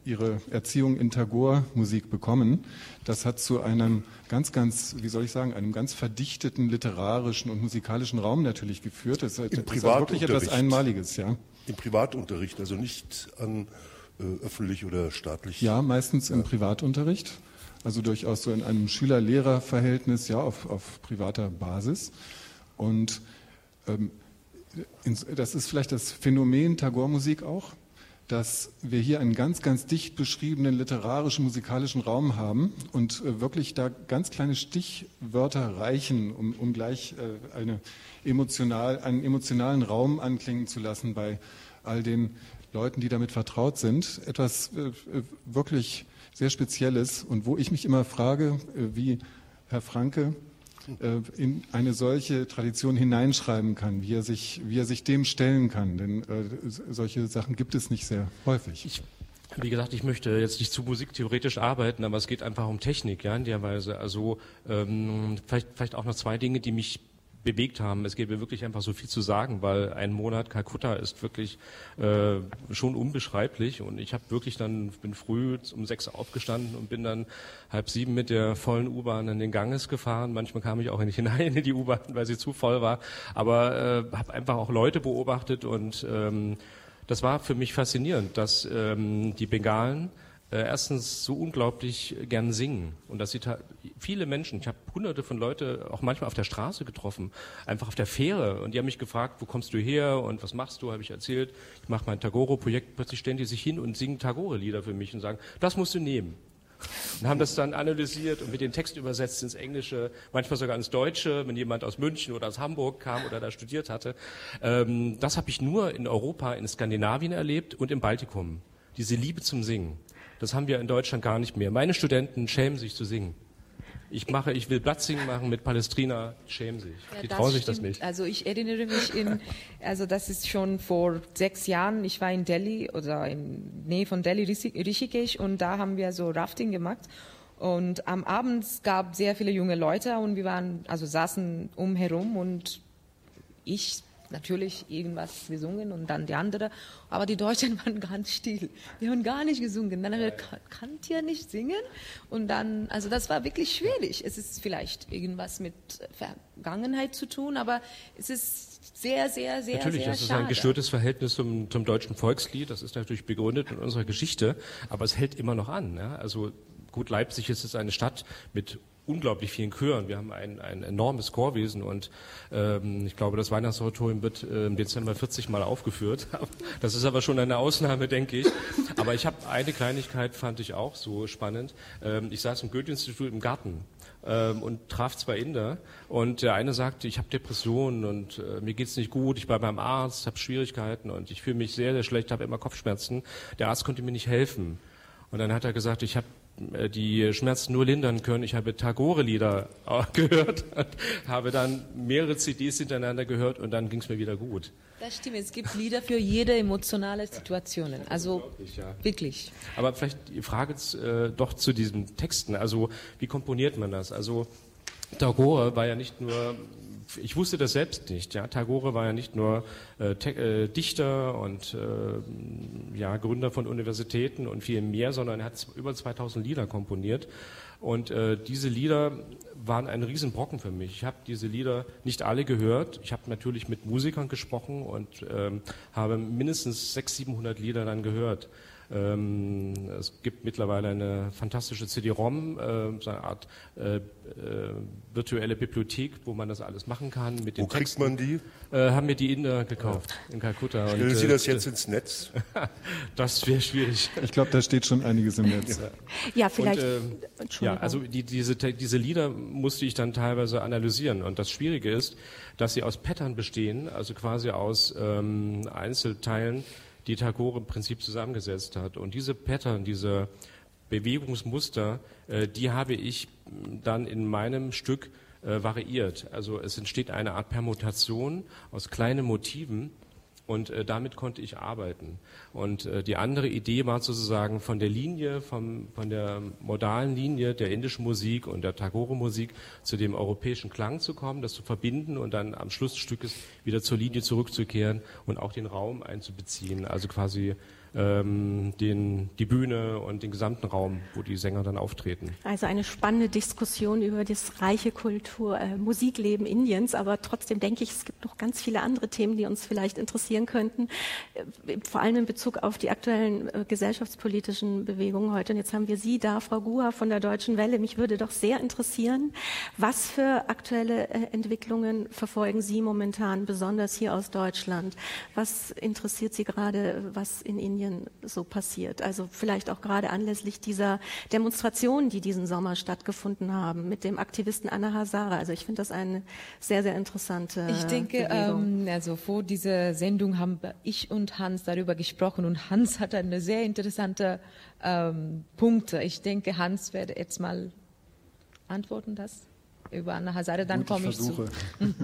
ihre Erziehung in Tagore-Musik bekommen. Das hat zu einem ganz, ganz, wie soll ich sagen, einem ganz verdichteten literarischen und musikalischen Raum natürlich geführt. Das, Im ist wirklich etwas Einmaliges, ja. Im Privatunterricht, also nicht an öffentlich oder staatlich? Ja, meistens im Privatunterricht. Also durchaus so in einem Schüler-Lehrer-Verhältnis, ja, auf, auf, privater Basis. Und ähm, in, das ist vielleicht das Phänomen Tagore-Musik auch, dass wir hier einen ganz, ganz dicht beschriebenen literarischen, musikalischen Raum haben und äh, wirklich da ganz kleine Stichwörter reichen, um, um gleich äh, eine emotional, einen emotionalen Raum anklingen zu lassen bei all den Leuten, die damit vertraut sind, etwas äh, äh, wirklich sehr Spezielles und wo ich mich immer frage, äh, wie Herr Franke äh, in eine solche Tradition hineinschreiben kann, wie er sich, wie er sich dem stellen kann. Denn solche Sachen gibt es nicht sehr häufig. Ich wie gesagt, ich möchte jetzt nicht zu musiktheoretisch arbeiten, aber es geht einfach um Technik, ja, in der Weise. Also ähm, vielleicht, vielleicht auch noch zwei Dinge, die mich bewegt haben. Es gäbe wirklich einfach so viel zu sagen, weil ein Monat Kalkutta ist wirklich äh, schon unbeschreiblich und ich habe wirklich dann bin früh um sechs aufgestanden und bin dann halb sieben mit der vollen U-Bahn in den Ganges gefahren. Manchmal kam ich auch nicht hinein in die U-Bahn, weil sie zu voll war, aber äh, habe einfach auch Leute beobachtet und ähm, das war für mich faszinierend, dass ähm, die Bengalen äh, erstens so unglaublich gern singen und dass sie viele Menschen, ich habe hunderte von Leute auch manchmal auf der Straße getroffen, einfach auf der Fähre und die haben mich gefragt, wo kommst du her und was machst du, habe ich erzählt, ich mache mein Tagore-Projekt, plötzlich stellen die sich hin und singen Tagore-Lieder für mich und sagen, das musst du nehmen. Und haben das dann analysiert und mit den Text übersetzt ins Englische, manchmal sogar ins Deutsche, wenn jemand aus München oder aus Hamburg kam oder da studiert hatte. Ähm, das habe ich nur in Europa, in Skandinavien erlebt und im Baltikum. Diese Liebe zum Singen. Das haben wir in Deutschland gar nicht mehr. Meine Studenten schämen sich zu singen. Ich mache, ich will Blatzing machen mit Palestrina, schämen sich. Ja, die trauen sich das nicht. Also ich erinnere mich in, also das ist schon vor sechs Jahren, ich war in Delhi oder in Nähe von Delhi, Rishikesh und da haben wir so Rafting gemacht und am Abend gab sehr viele junge Leute und wir waren, also saßen umherum und ich natürlich irgendwas gesungen und dann die andere. Aber die Deutschen waren ganz still. Die haben gar nicht gesungen. Dann haben wir, kann ihr nicht singen? Und dann, also das war wirklich schwierig. Es ist vielleicht irgendwas mit Vergangenheit zu tun, aber es ist sehr, sehr, sehr, natürlich, sehr das ist ein gestörtes Verhältnis zum, zum deutschen Volkslied. Das ist natürlich begründet in unserer Geschichte, aber es hält immer noch an. Ja? Also gut, Leipzig ist es eine Stadt mit unglaublich vielen Chören. Wir haben ein, ein enormes Chorwesen und ähm, ich glaube, das Weihnachtsoratorium wird äh, im Dezember 40 Mal aufgeführt. Das ist aber schon eine Ausnahme, denke ich. Aber ich habe eine Kleinigkeit, fand ich auch so spannend. Ähm, ich saß im Goethe-Institut im Garten ähm, und traf zwei Inder und der eine sagte, ich habe Depressionen und äh, mir geht's nicht gut, ich war beim Arzt, habe Schwierigkeiten und ich fühle mich sehr, sehr schlecht, habe immer Kopfschmerzen. Der Arzt konnte mir nicht helfen. Und dann hat er gesagt, ich habe die Schmerzen nur lindern können. Ich habe Tagore-Lieder gehört, habe dann mehrere CDs hintereinander gehört und dann ging es mir wieder gut. Das stimmt, es gibt Lieder für jede emotionale Situation. Also ja. wirklich. Aber vielleicht die Frage äh, doch zu diesen Texten. Also wie komponiert man das? Also Tagore war ja nicht nur ich wusste das selbst nicht. Ja, Tagore war ja nicht nur äh, äh, Dichter und äh, ja, Gründer von Universitäten und viel mehr, sondern er hat über 2000 Lieder komponiert. Und äh, diese Lieder waren ein Riesenbrocken für mich. Ich habe diese Lieder nicht alle gehört. Ich habe natürlich mit Musikern gesprochen und ähm, habe mindestens 600, 700 Lieder dann gehört. Ähm, es gibt mittlerweile eine fantastische CD-ROM, äh, so eine Art äh, äh, virtuelle Bibliothek, wo man das alles machen kann. Mit den wo kriegt man die? Äh, haben mir die Inder gekauft ja. in Kalkutta. Stellen Sie das äh, jetzt ins Netz? das wäre schwierig. Ich glaube, da steht schon einiges im Netz. Ja, ja vielleicht. Und, äh, ja, also die, diese, diese Lieder musste ich dann teilweise analysieren. Und das Schwierige ist, dass sie aus Pattern bestehen, also quasi aus ähm, Einzelteilen, die Tagore im Prinzip zusammengesetzt hat. Und diese Pattern, diese Bewegungsmuster, äh, die habe ich dann in meinem Stück äh, variiert. Also es entsteht eine Art Permutation aus kleinen Motiven, und äh, damit konnte ich arbeiten. Und äh, die andere Idee war sozusagen von der Linie, vom, von der modalen Linie der indischen Musik und der Tagore-Musik zu dem europäischen Klang zu kommen, das zu verbinden und dann am Schluss Stückes wieder zur Linie zurückzukehren und auch den Raum einzubeziehen. Also quasi ähm, den, die Bühne und den gesamten Raum, wo die Sänger dann auftreten. Also eine spannende Diskussion über das reiche Kultur, äh, Musikleben Indiens, aber trotzdem denke ich, es gibt noch ganz viele andere Themen, die uns vielleicht interessieren könnten, äh, vor allem in Bezug auf die aktuellen äh, gesellschaftspolitischen Bewegungen heute. Und jetzt haben wir Sie da, Frau Guha von der Deutschen Welle. Mich würde doch sehr interessieren, was für aktuelle äh, Entwicklungen verfolgen Sie momentan, besonders hier aus Deutschland? Was interessiert Sie gerade, was in Indien Indien so passiert. Also vielleicht auch gerade anlässlich dieser Demonstrationen, die diesen Sommer stattgefunden haben, mit dem Aktivisten Anna Hazara. Also ich finde das eine sehr, sehr interessante Ich denke, ähm, also vor dieser Sendung haben ich und Hans darüber gesprochen und Hans hat eine sehr interessante ähm, Punkte. Ich denke, Hans werde jetzt mal antworten das über Anna Hazara, dann komme ich, ich zu.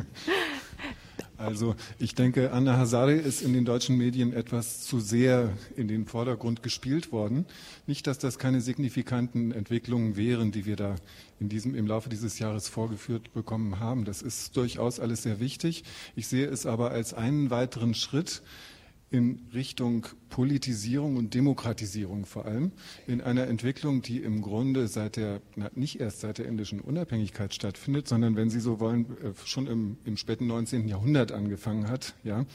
Also ich denke, Anna Hazare ist in den deutschen Medien etwas zu sehr in den Vordergrund gespielt worden. Nicht, dass das keine signifikanten Entwicklungen wären, die wir da in diesem, im Laufe dieses Jahres vorgeführt bekommen haben. Das ist durchaus alles sehr wichtig. Ich sehe es aber als einen weiteren Schritt in Richtung Politisierung und Demokratisierung vor allem, in einer Entwicklung, die im Grunde seit der, na, nicht erst seit der indischen Unabhängigkeit stattfindet, sondern wenn Sie so wollen, äh, schon im, im späten 19. Jahrhundert angefangen hat, ja.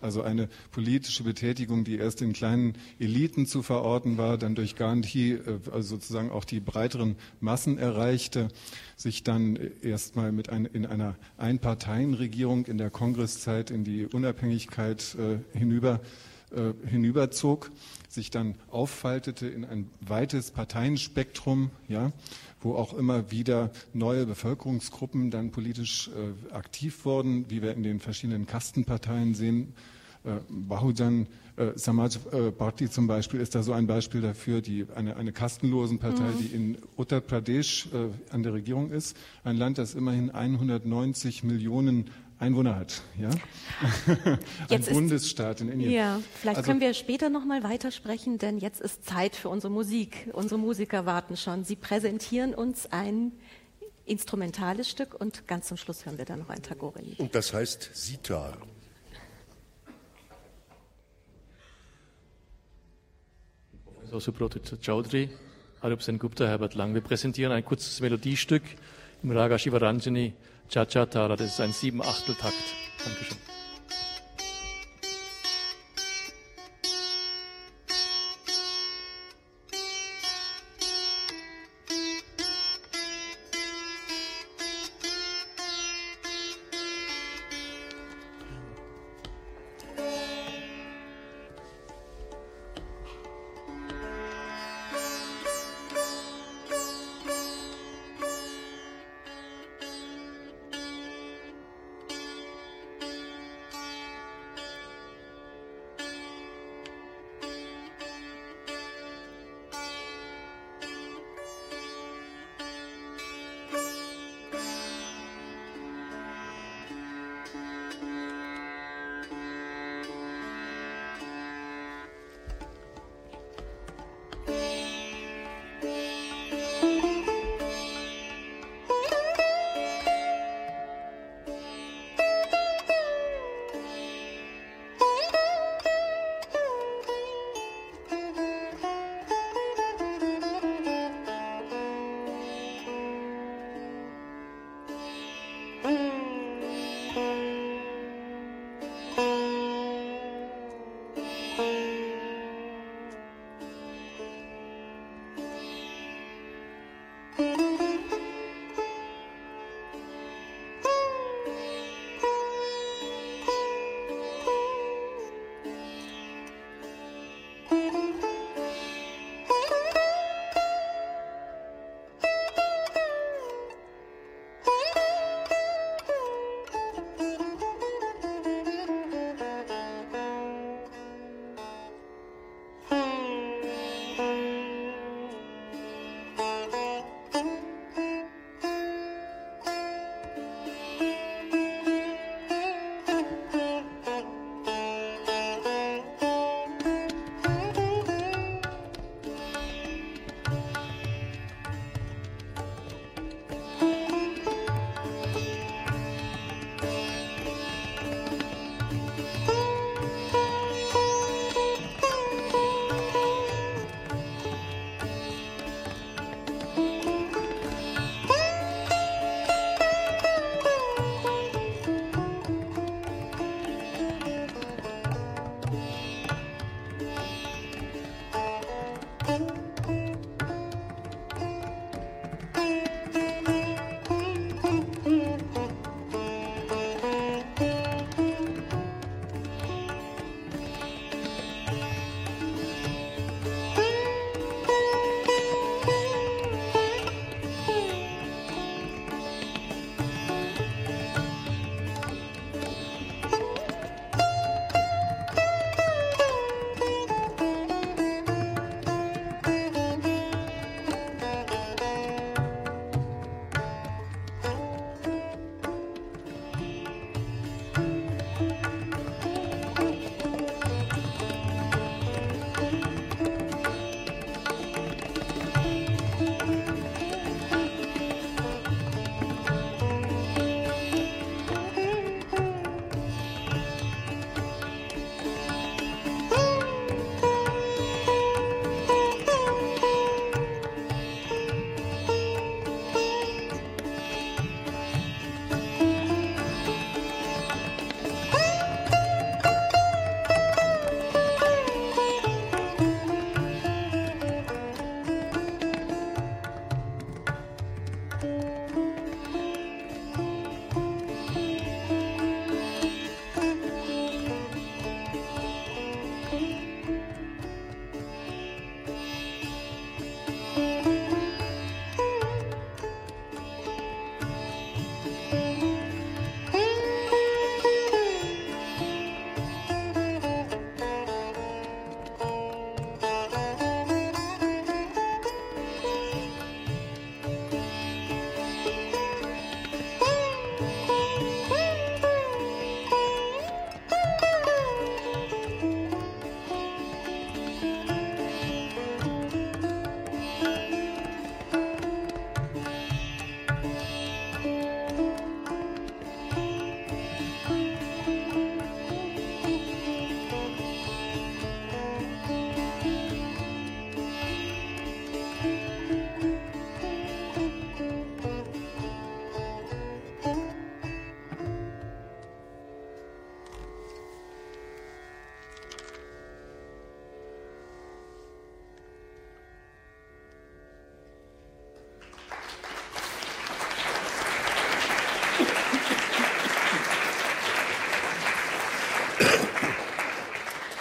Also eine politische Betätigung, die erst in kleinen Eliten zu verorten war, dann durch Gandhi äh, also sozusagen auch die breiteren Massen erreichte, sich dann erstmal mit ein, in einer Einparteienregierung in der Kongresszeit in die Unabhängigkeit äh, hinüber äh, hinüberzog, sich dann auffaltete in ein weites Parteienspektrum, ja, wo auch immer wieder neue Bevölkerungsgruppen dann politisch äh, aktiv wurden, wie wir in den verschiedenen Kastenparteien sehen. Äh, Bahujan äh, Samaj äh, Party zum Beispiel ist da so ein Beispiel dafür, die, eine, eine kastenlosen Partei, mhm. die in Uttar Pradesh äh, an der Regierung ist, ein Land, das immerhin 190 Millionen Einwohner hat, ja? Ein Bundesstaat in Indien. Ja, vielleicht also, können wir später noch mal weitersprechen, denn jetzt ist Zeit für unsere Musik. Unsere Musiker warten schon. Sie präsentieren uns ein instrumentales Stück und ganz zum Schluss hören wir dann noch ein Tagore-Lied. Und das heißt Sitar. Professor Subrata Chaudhry, Arup Sen Gupta, Herbert Lang. Wir präsentieren ein kurzes Melodiestück im Raga Shivaranjani Cha-Cha-Tara, das ist ein Sieben-Achtel-Takt. Dankeschön.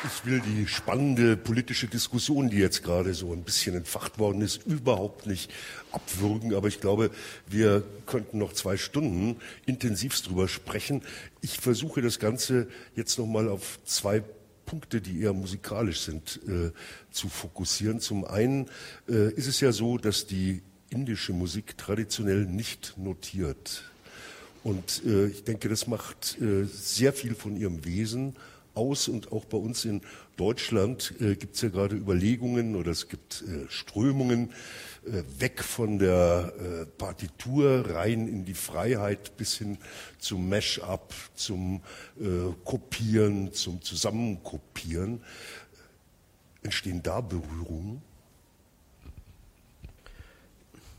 Ich will die spannende politische Diskussion, die jetzt gerade so ein bisschen entfacht worden ist, überhaupt nicht abwürgen. Aber ich glaube, wir könnten noch zwei Stunden intensivst drüber sprechen. Ich versuche das Ganze jetzt nochmal auf zwei Punkte, die eher musikalisch sind, äh, zu fokussieren. Zum einen äh, ist es ja so, dass die indische Musik traditionell nicht notiert. Und äh, ich denke, das macht äh, sehr viel von ihrem Wesen aus. Und auch bei uns in Deutschland äh, gibt es ja gerade Überlegungen oder es gibt äh, Strömungen äh, weg von der äh, Partitur rein in die Freiheit bis hin zum Mash-up, zum äh, Kopieren, zum Zusammenkopieren. Entstehen da Berührungen?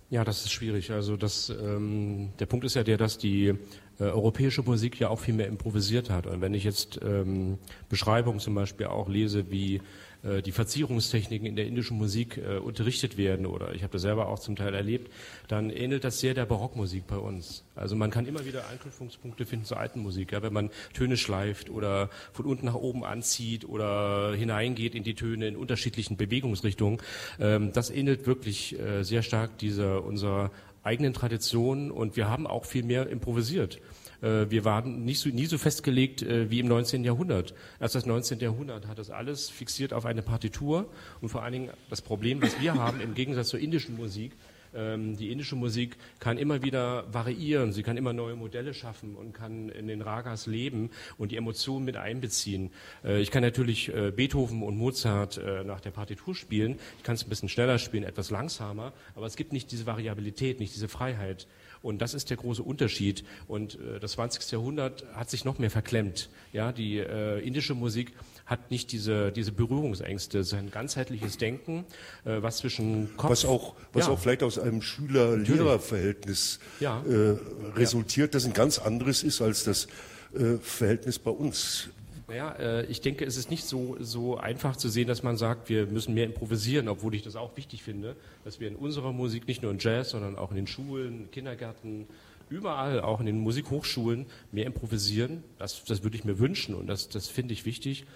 Ja, das ist schwierig. Also das, ähm, der Punkt ist ja der, dass die äh, europäische Musik ja auch viel mehr improvisiert hat. Und wenn ich jetzt ähm, Beschreibungen zum Beispiel auch lese, wie äh, die Verzierungstechniken in der indischen Musik äh, unterrichtet werden, oder ich habe das selber auch zum Teil erlebt, dann ähnelt das sehr der Barockmusik bei uns. Also man kann immer wieder Anknüpfungspunkte finden zur alten Musik, ja, wenn man Töne schleift oder von unten nach oben anzieht oder hineingeht in die Töne in unterschiedlichen Bewegungsrichtungen. Ähm, das ähnelt wirklich äh, sehr stark dieser unserer eigenen Tradition und wir haben auch viel mehr improvisiert. Äh, wir waren nicht so, nie so festgelegt äh, wie im 19. Jahrhundert. Erst das 19. Jahrhundert hat das alles fixiert auf eine Partitur und vor allen Dingen das Problem, was wir haben im Gegensatz zur indischen Musik, die indische Musik kann immer wieder variieren, sie kann immer neue Modelle schaffen und kann in den Ragas leben und die Emotionen mit einbeziehen. Äh, ich kann natürlich Beethoven und Mozart nach der Partitur spielen, ich kann es ein bisschen schneller spielen, etwas langsamer, aber es gibt nicht diese Variabilität, nicht diese Freiheit. Und das ist der große Unterschied. Und äh, das 20. Jahrhundert hat sich noch mehr verklemmt. Ja, die äh, indische Musik hat nicht diese, diese Berührungsängste, es ist ein ganzheitliches Denken, äh, was zwischen Kopf... Was auch, was ja. auch vielleicht aus einem Schüler-Lehrer-Verhältnis ja. äh, resultiert, das ein ganz anderes ist als das äh, Verhältnis bei uns. Naja, äh, ich denke, es ist nicht so, so einfach zu sehen, dass man sagt, wir müssen mehr improvisieren, obwohl ich das auch wichtig finde, dass wir in unserer Musik, nicht nur in Jazz, sondern auch in den Schulen, Kindergärten, überall, auch in den Musikhochschulen, mehr improvisieren. Das, das würde ich mir wünschen und das, das finde ich wichtig.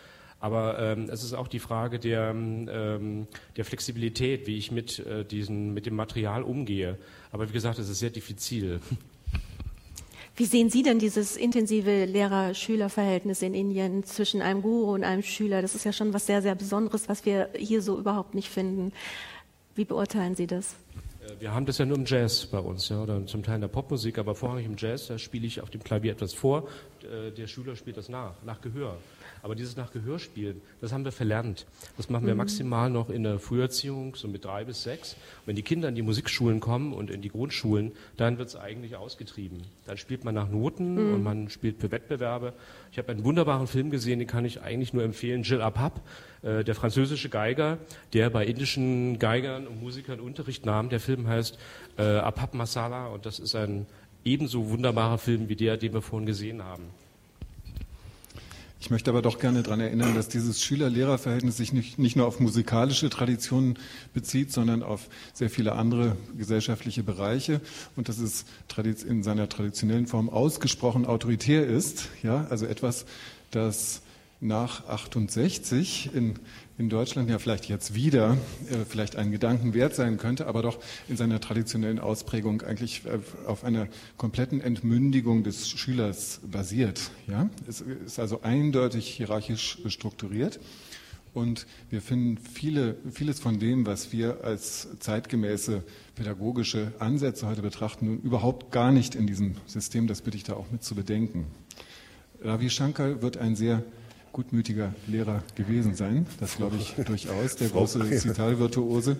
Aber ähm, es ist auch die Frage der, ähm, der Flexibilität, wie ich mit, äh, diesen, mit dem Material umgehe. Aber wie gesagt, es ist sehr diffizil. Wie sehen Sie denn dieses intensive Lehrer-Schüler-Verhältnis in Indien zwischen einem Guru und einem Schüler? Das ist ja schon was sehr, sehr Besonderes, was wir hier so überhaupt nicht finden. Wie beurteilen Sie das? Äh, wir haben das ja nur im Jazz bei uns, ja, oder zum Teil in der Popmusik, aber vorrangig im Jazz, da spiele ich auf dem Klavier etwas vor, äh, der Schüler spielt das nach, nach Gehör. Aber dieses nach Gehör spielen, das haben wir verlernt. Das machen wir mhm. maximal noch in der Früherziehung, so mit drei bis sechs. Wenn die Kinder in die Musikschulen kommen und in die Grundschulen, dann wird es eigentlich ausgetrieben. Dann spielt man nach Noten mhm. und man spielt für Wettbewerbe. Ich habe einen wunderbaren Film gesehen, den kann ich eigentlich nur empfehlen, Gilles Apap, äh, der französische Geiger, der bei indischen Geigern und Musikern Unterricht nahm. Der Film heißt äh, Apap Masala und das ist ein ebenso wunderbarer Film wie der, den wir vorhin gesehen haben. Ich möchte aber doch gerne daran erinnern, dass dieses Schüler-Lehrer-Verhältnis sich nicht, nicht, nur auf musikalische Traditionen bezieht, sondern auf sehr viele andere gesellschaftliche Bereiche und dass es in seiner traditionellen Form ausgesprochen autoritär ist. Ja, also etwas, das nach 68 in in Deutschland ja vielleicht jetzt wieder äh, vielleicht einen Gedanken wert sein könnte, aber doch in seiner traditionellen Ausprägung eigentlich äh, auf einer kompletten Entmündigung des Schülers basiert. Ja? Es ist also eindeutig hierarchisch strukturiert. Und wir finden viele, vieles von dem, was wir als zeitgemäße pädagogische Ansätze heute betrachten, überhaupt gar nicht in diesem System. Das bitte ich da auch mit zu bedenken. Ravi Shankar wird ein sehr gutmütiger Lehrer gewesen sein. Das glaube ich durchaus, der große Zitalvirtuose.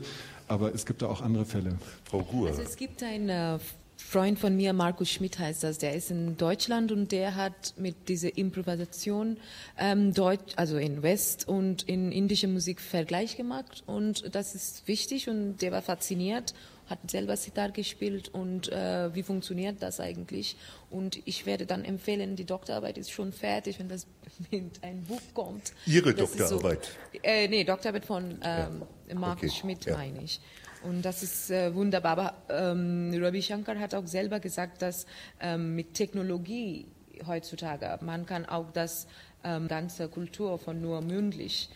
Aber es gibt da auch andere Fälle. Frau Guhr. Also es gibt einen äh, Freund von mir, Markus Schmidt heißt das, der ist in Deutschland und der hat mit dieser Improvisation ähm, Deutsch, also in West und in indischer Musik Vergleich gemacht und das ist wichtig und der war fasziniert hat selber Sitar gespielt und äh, wie funktioniert das eigentlich? Und ich werde dann empfehlen, die Doktorarbeit ist schon fertig, wenn das mit einem Buch kommt. Ihre Doktorarbeit? So, äh, nee, Doktorarbeit von ähm, ja. Markus okay. Schmidt, ja. meine ich. Und das ist äh, wunderbar. Aber ähm, Ravi Shankar hat auch selber gesagt, dass ähm, mit Technologie heutzutage. Man kann auch das ähm, ganze Kultur von nur mündlich,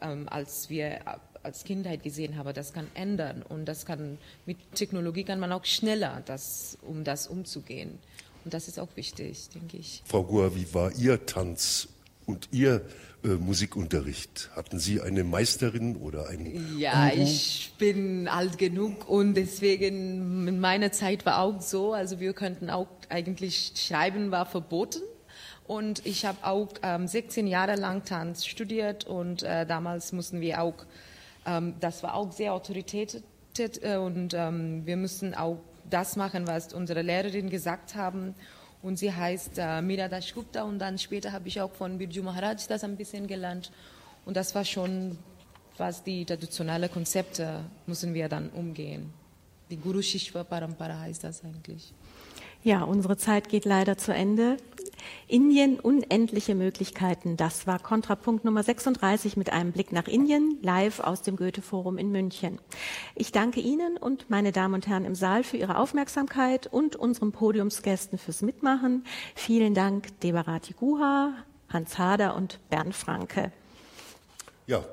ähm, als wir als Kindheit gesehen haben, das kann ändern und das kann mit Technologie kann man auch schneller, das, um das umzugehen. Und das ist auch wichtig, denke ich. Frau Guhr, wie war Ihr Tanz und Ihr äh, Musikunterricht? Hatten Sie eine Meisterin oder einen Ja, Guru? ich bin alt genug und deswegen in meiner Zeit war auch so, also wir könnten auch eigentlich schreiben war verboten. Und ich habe auch ähm, 16 Jahre lang Tanz studiert und äh, damals mussten wir auch, ähm, das war auch sehr autorität äh, und ähm, wir mussten auch das machen, was unsere Lehrerin gesagt haben. Und sie heißt äh, Mira Dashgupta und dann später habe ich auch von Birju Maharaj das ein bisschen gelernt. Und das war schon, was die traditionellen Konzepte müssen wir dann umgehen. Die Guru Shishva Parampara heißt das eigentlich. Ja, unsere Zeit geht leider zu Ende. Indien, unendliche Möglichkeiten. Das war Kontrapunkt Nummer 36 mit einem Blick nach Indien, live aus dem Goethe-Forum in München. Ich danke Ihnen und meine Damen und Herren im Saal für Ihre Aufmerksamkeit und unseren Podiumsgästen fürs Mitmachen. Vielen Dank Debarati Guha, Hans Hader und Bernd Franke. Ja,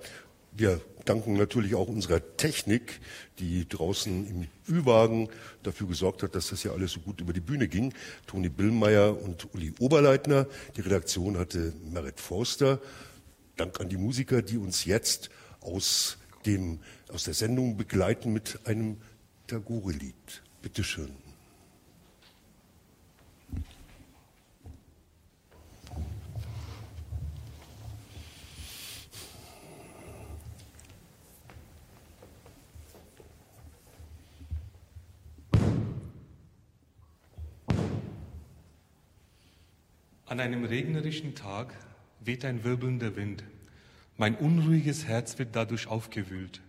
wir danken natürlich auch unserer Technik, die draußen im Ü-Wagen dafür gesorgt hat, dass das ja alles so gut über die Bühne ging. Toni Billmeier und Uli Oberleitner. Die Redaktion hatte Merit Forster. Dank an die Musiker, die uns jetzt aus, dem, aus der Sendung begleiten mit einem Tagore-Lied. Bitte An einem regnerischen Tag weht ein wirbelnder Wind. Mein unruhiges Herz wird dadurch aufgewühlt.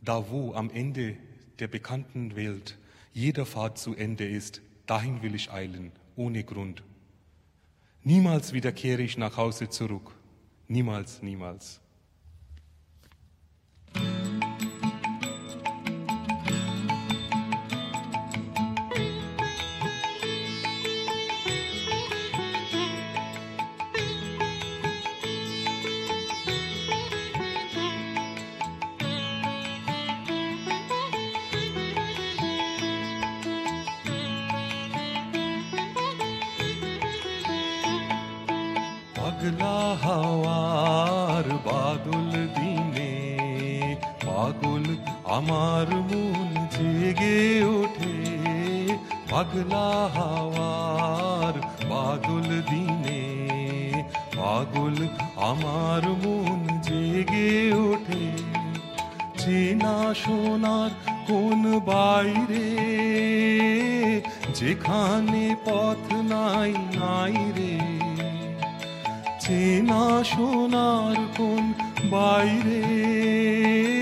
Da wo am Ende der bekannten Welt jeder Pfad zu Ende ist, dahin will ich eilen, ohne Grund. Niemals wieder kehre ich nach Hause zurück. Niemals, niemals. আমার মন জেগে ওঠে পাগলা হাওয়ার বাদল দিনে। পাগল আমার মন জেগে ওঠে। চেনা সোনার কোন বাইরে? যেখানে পথ নাই নাই রে। চেনা সোনার কোন বাইরে?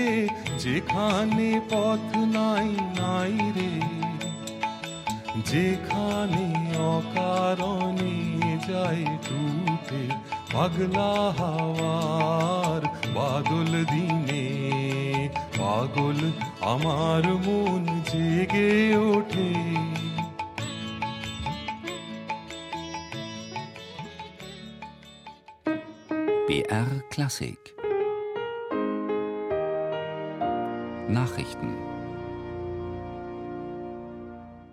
যেখানে পথ নাই নাই রে। যেখানে অকারণে যায় টুটে, পাগলা হাওয়ার বাদল দিনে। পাগল আমার মন জেগে ওঠে। BR Klassik Nachrichten